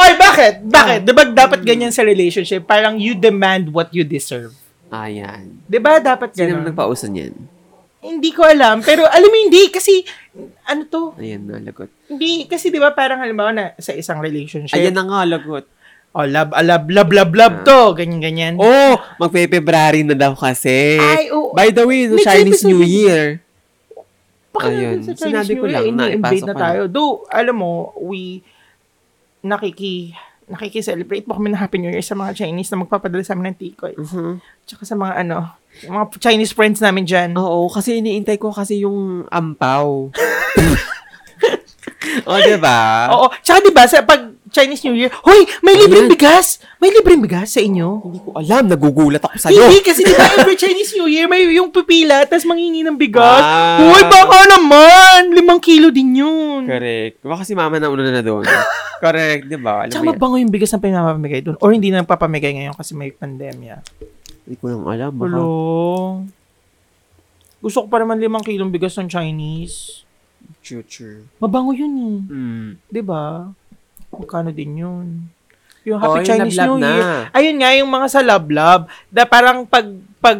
Oy, bakit? Bakit? Di ba dapat ganyan sa relationship? Parang you demand what you deserve. Ayan. Di ba dapat Sino naman nagpauso niyan? Hindi ko alam. Pero alam mo hindi. Kasi, ano to? Ayan na, lagot. Hindi, kasi di ba parang halimbawa na sa isang relationship. Ayan na nga, lagot. Oh, love, ah, love, love, love, love to. Ganyan, ganyan. Oh, magpe-February na daw kasi. Ay, oo. By the way, May Chinese episode New. Year. Baka ayun. sa Chinese Sinabi New ko Year, lang na ini-invade ipasok na ko na. tayo. Though, alam mo, we nakiki nakiki-celebrate po kami ng Happy New Year sa mga Chinese na magpapadala sa amin ng tikoy. Mhm. Tsaka sa mga ano, mga Chinese friends namin dyan. Oo, kasi iniintay ko kasi yung ampaw. o, diba? Oo. Tsaka diba, sa pag Chinese New Year, Hoy, may libreng Ayan. bigas! May libreng bigas sa inyo? Hindi ko alam, nagugulat ako sa'yo. Hindi, kasi di ba every Chinese New Year, may yung pipila, tapos mangingi ng bigas. Ah. Hoy, baka naman! Limang kilo din yun. Correct. Baka si mama na una na doon. Correct, di ba? Alam Tsaka mabango yung bigas na pinapamigay doon. Or hindi na papamigay ngayon kasi may pandemya. Hindi ko lang alam. Baka. Hello? Gusto ko pa naman limang kilong bigas ng Chinese. Future. Mabango yun eh. Hmm. Di ba? Magkano din yun? Yung Oh, Happy yung Chinese lablab New na. Year. Ayun nga, yung mga sa love-love, na parang pag, pag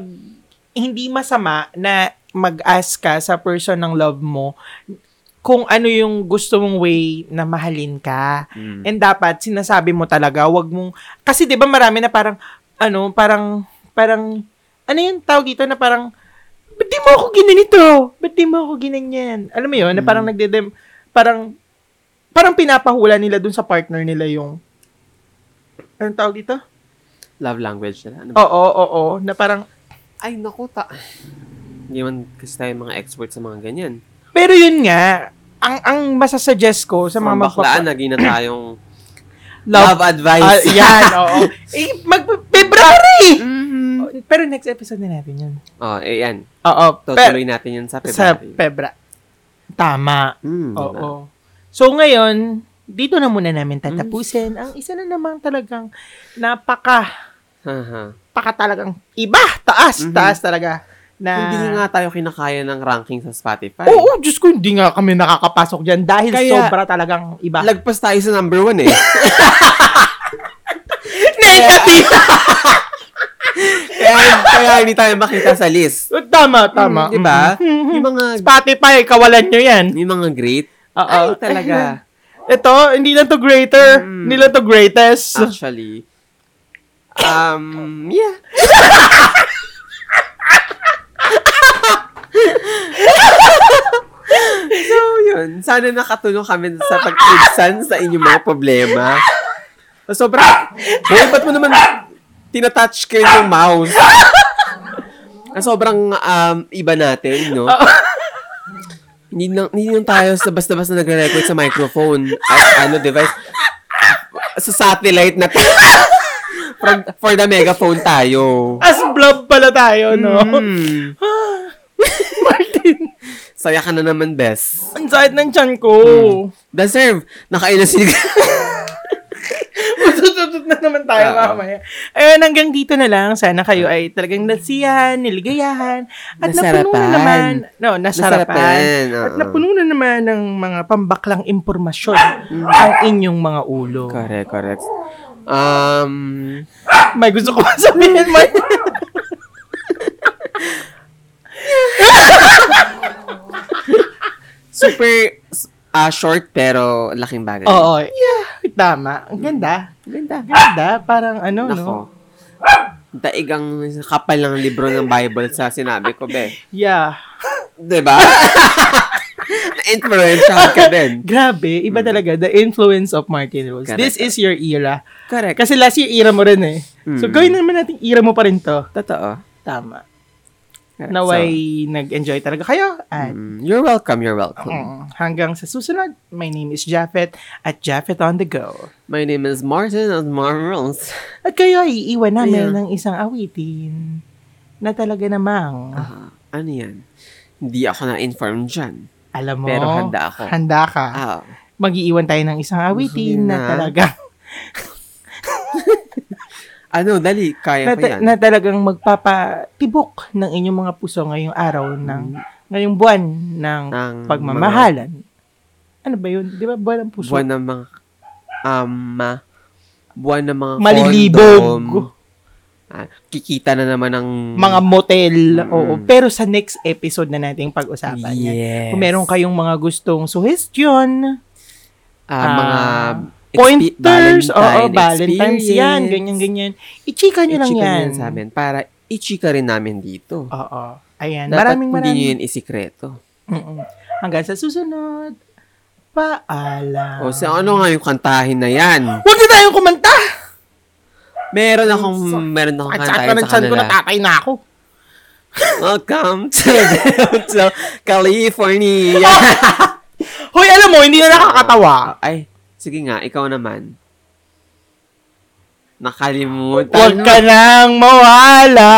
hindi masama na mag-ask ka sa person ng love mo kung ano yung gusto mong way na mahalin ka. Hmm. And dapat sinasabi mo talaga, wag mong kasi 'di ba marami na parang ano, parang parang ano yung tawag dito na parang ba't di mo ako ginanito? Ba't di mo ako ginanyan? Alam mo yun, na parang nagdedem, parang, parang pinapahula nila dun sa partner nila yung, anong tawag dito? Love language nila. Ano ba? Oo, oo, oo, na parang, Ay, naku, ta. Hindi man kasi tayo mga expert sa mga ganyan. pero yun nga, ang, ang masasuggest ko sa mga Mga baklaan, magpapa- naging na tayong love, love advice. Ah, yan, oo. eh, mag, February! Mhm. Oh, Pero next episode na natin yun. Oh, eh, yan. Oo, pe- Tutuloy natin yun sa sa February. Febra. Tama. Hmm, Oo. diba? So ngayon, dito na muna namin tatapusin ang isa na namang talagang napaka Haha. paka talagang iba, taas, Mhm. taas talaga. Na, Hindi nga tayo kinakaya ng ranking sa Spotify. Oo, Diyos ko, hindi nga kami nakakapasok dyan dahil Kaya- sobra talagang iba. Lagpas tayo sa number one eh. Negative! kaya, kaya hindi tayo makita sa list. tama, tama. Mm, di ba? Mhm. Yung mga, Spotify, kawalan nyo yan. yung mga great. Oo. Ay, talaga. Ito, hindi lang to greater, Mm. hindi lang to greatest. Actually. Um, yeah. so, yun. Sana nakatulong kami sa pag-ibsan sa inyong mga problema. So, sobra. Hoy, ba't mo naman tinatouch screen yung mouse? Ah, sobrang um, iba natin, no? hindi lang, hindi lang tayo sa basta-basta nagre-record sa microphone at ano device. Sa satellite na tayo. for, for the megaphone tayo. As blob pala tayo, no? Mm. Martin, Saya ka na naman, Bes. ang sakit ng tiyan ko. Deserve. Nakailan si... Tututut na naman tayo Oo. mamaya. Ayun, hanggang dito na lang. Sana kayo ay talagang nasiyahan, niligayahan, at napuno na Nasarapan. naman, no, nasarapan. Nasarapan, At oo. napuno na naman ng mga pambaklang impormasyon ang inyong mga ulo. correct, correct. Um, May gusto ko sabihin, Mark? super ah short pero laking bagay. Oo. Yeah, tama. Ang ganda. Ganda. Ganda. Parang ano, no? Nako. Daig ang kapal ng libro ng Bible sa sinabi ko, be. Yeah. 'Di ba? Na-influensyahan ka din. Grabe, iba talaga. The influence of Martin Rose. Correct. This is your era. Correct. Kasi last year, era mo rin eh. So, Mm. gawin naman natin, era mo pa rin to. Totoo. Tama. Naway, nag-enjoy talaga kayo. At So, mm, you're welcome, you're welcome. mm, hanggang sa susunod, my name is Japheth at Japheth on the go. My name is Martin of Marvels. At kayo ay iiwan namin Yeah. ng isang awitin na talaga namang, Ah, ano yan? Hindi ako na-inform dyan. alam mo, Pero handa ako. handa ka. Ah, Mag-iiwan tayo ng isang awitin na na. talaga ano, dali, kaya na, ko yan. na talagang magpapatibok ng inyong mga puso ngayong araw ng ngayong buwan ng Ng pagmamahalan. Ano ba yun? Di ba buwan ng puso? Buwan ng mga, um, buwan ng mga Malilibog. kondom. Ah, kikita na naman ng mga motel. Mm. Oo. Pero sa next episode na nating pag-usapan yan. Yes. Kung meron kayong mga gustong suggestion, Ah, ah, mga pointers, oo, Valentine Valentine's yan, ganyan-ganyan. I-chika nyo lang I-chika yan. nyo sa amin para i-chika rin namin dito. Oo. Ayan. Dapat maraming hindi nyo maraming. yun isikreto. Mm-mm. Hanggang sa susunod. Paalam. O, sa ano nga yung kantahin na yan? Huwag na tayong kumanta! Meron akong, meron akong At kantahin saka ng sa chan ko kanila. natatay na ako. Welcome to, to California. Hoy, alam mo, hindi na nakakatawa. Ay, sige nga, ikaw naman. Nakalimutan Huwag mo. ka nang mawala.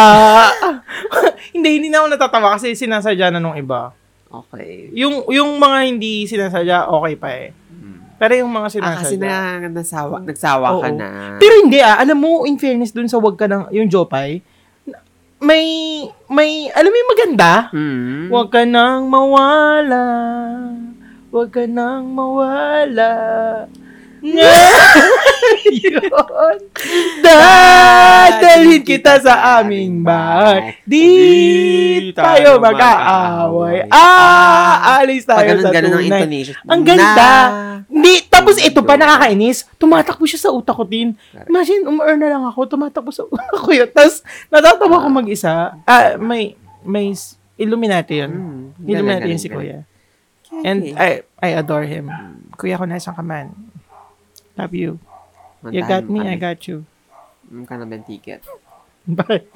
hindi, hindi na ako natatawa kasi sinasadya na nung iba. Okay. Yung yung mga hindi sinasadya, okay pa eh. Pero yung mga Ah, kasi sinasadya. na, nasawa, nagsawa ka Oo. na. Pero hindi ah, alam mo, in fairness dun sa wag ka ng, yung Jopay, may, may, alam mo yung maganda? Hmm. Huwag ka nang mawala. Huwag ka nang mawala. Ngayon, dadalhin kita sa aming bahay. Di tayo mag-aaway. Ah, alis Pag tayo ganun, sa ganun ang tunay. intonation. Ang ganda. Hindi, tapos ito pa nakakainis. Tumatakbo siya sa utak ko din. Imagine, um-earn na lang ako, tumatakbo sa utak ko yun. Tapos, natatawa ko mag-isa. Ah, may, may s- Illuminati yun. Hmm, Illuminati galing, yun si galing, Kuya. And I, I adore him. Kuya ko, nasaan ka man? Love you. You Mantahan got mo me, I kami. got you. Mm, ka naman ticket. Bye.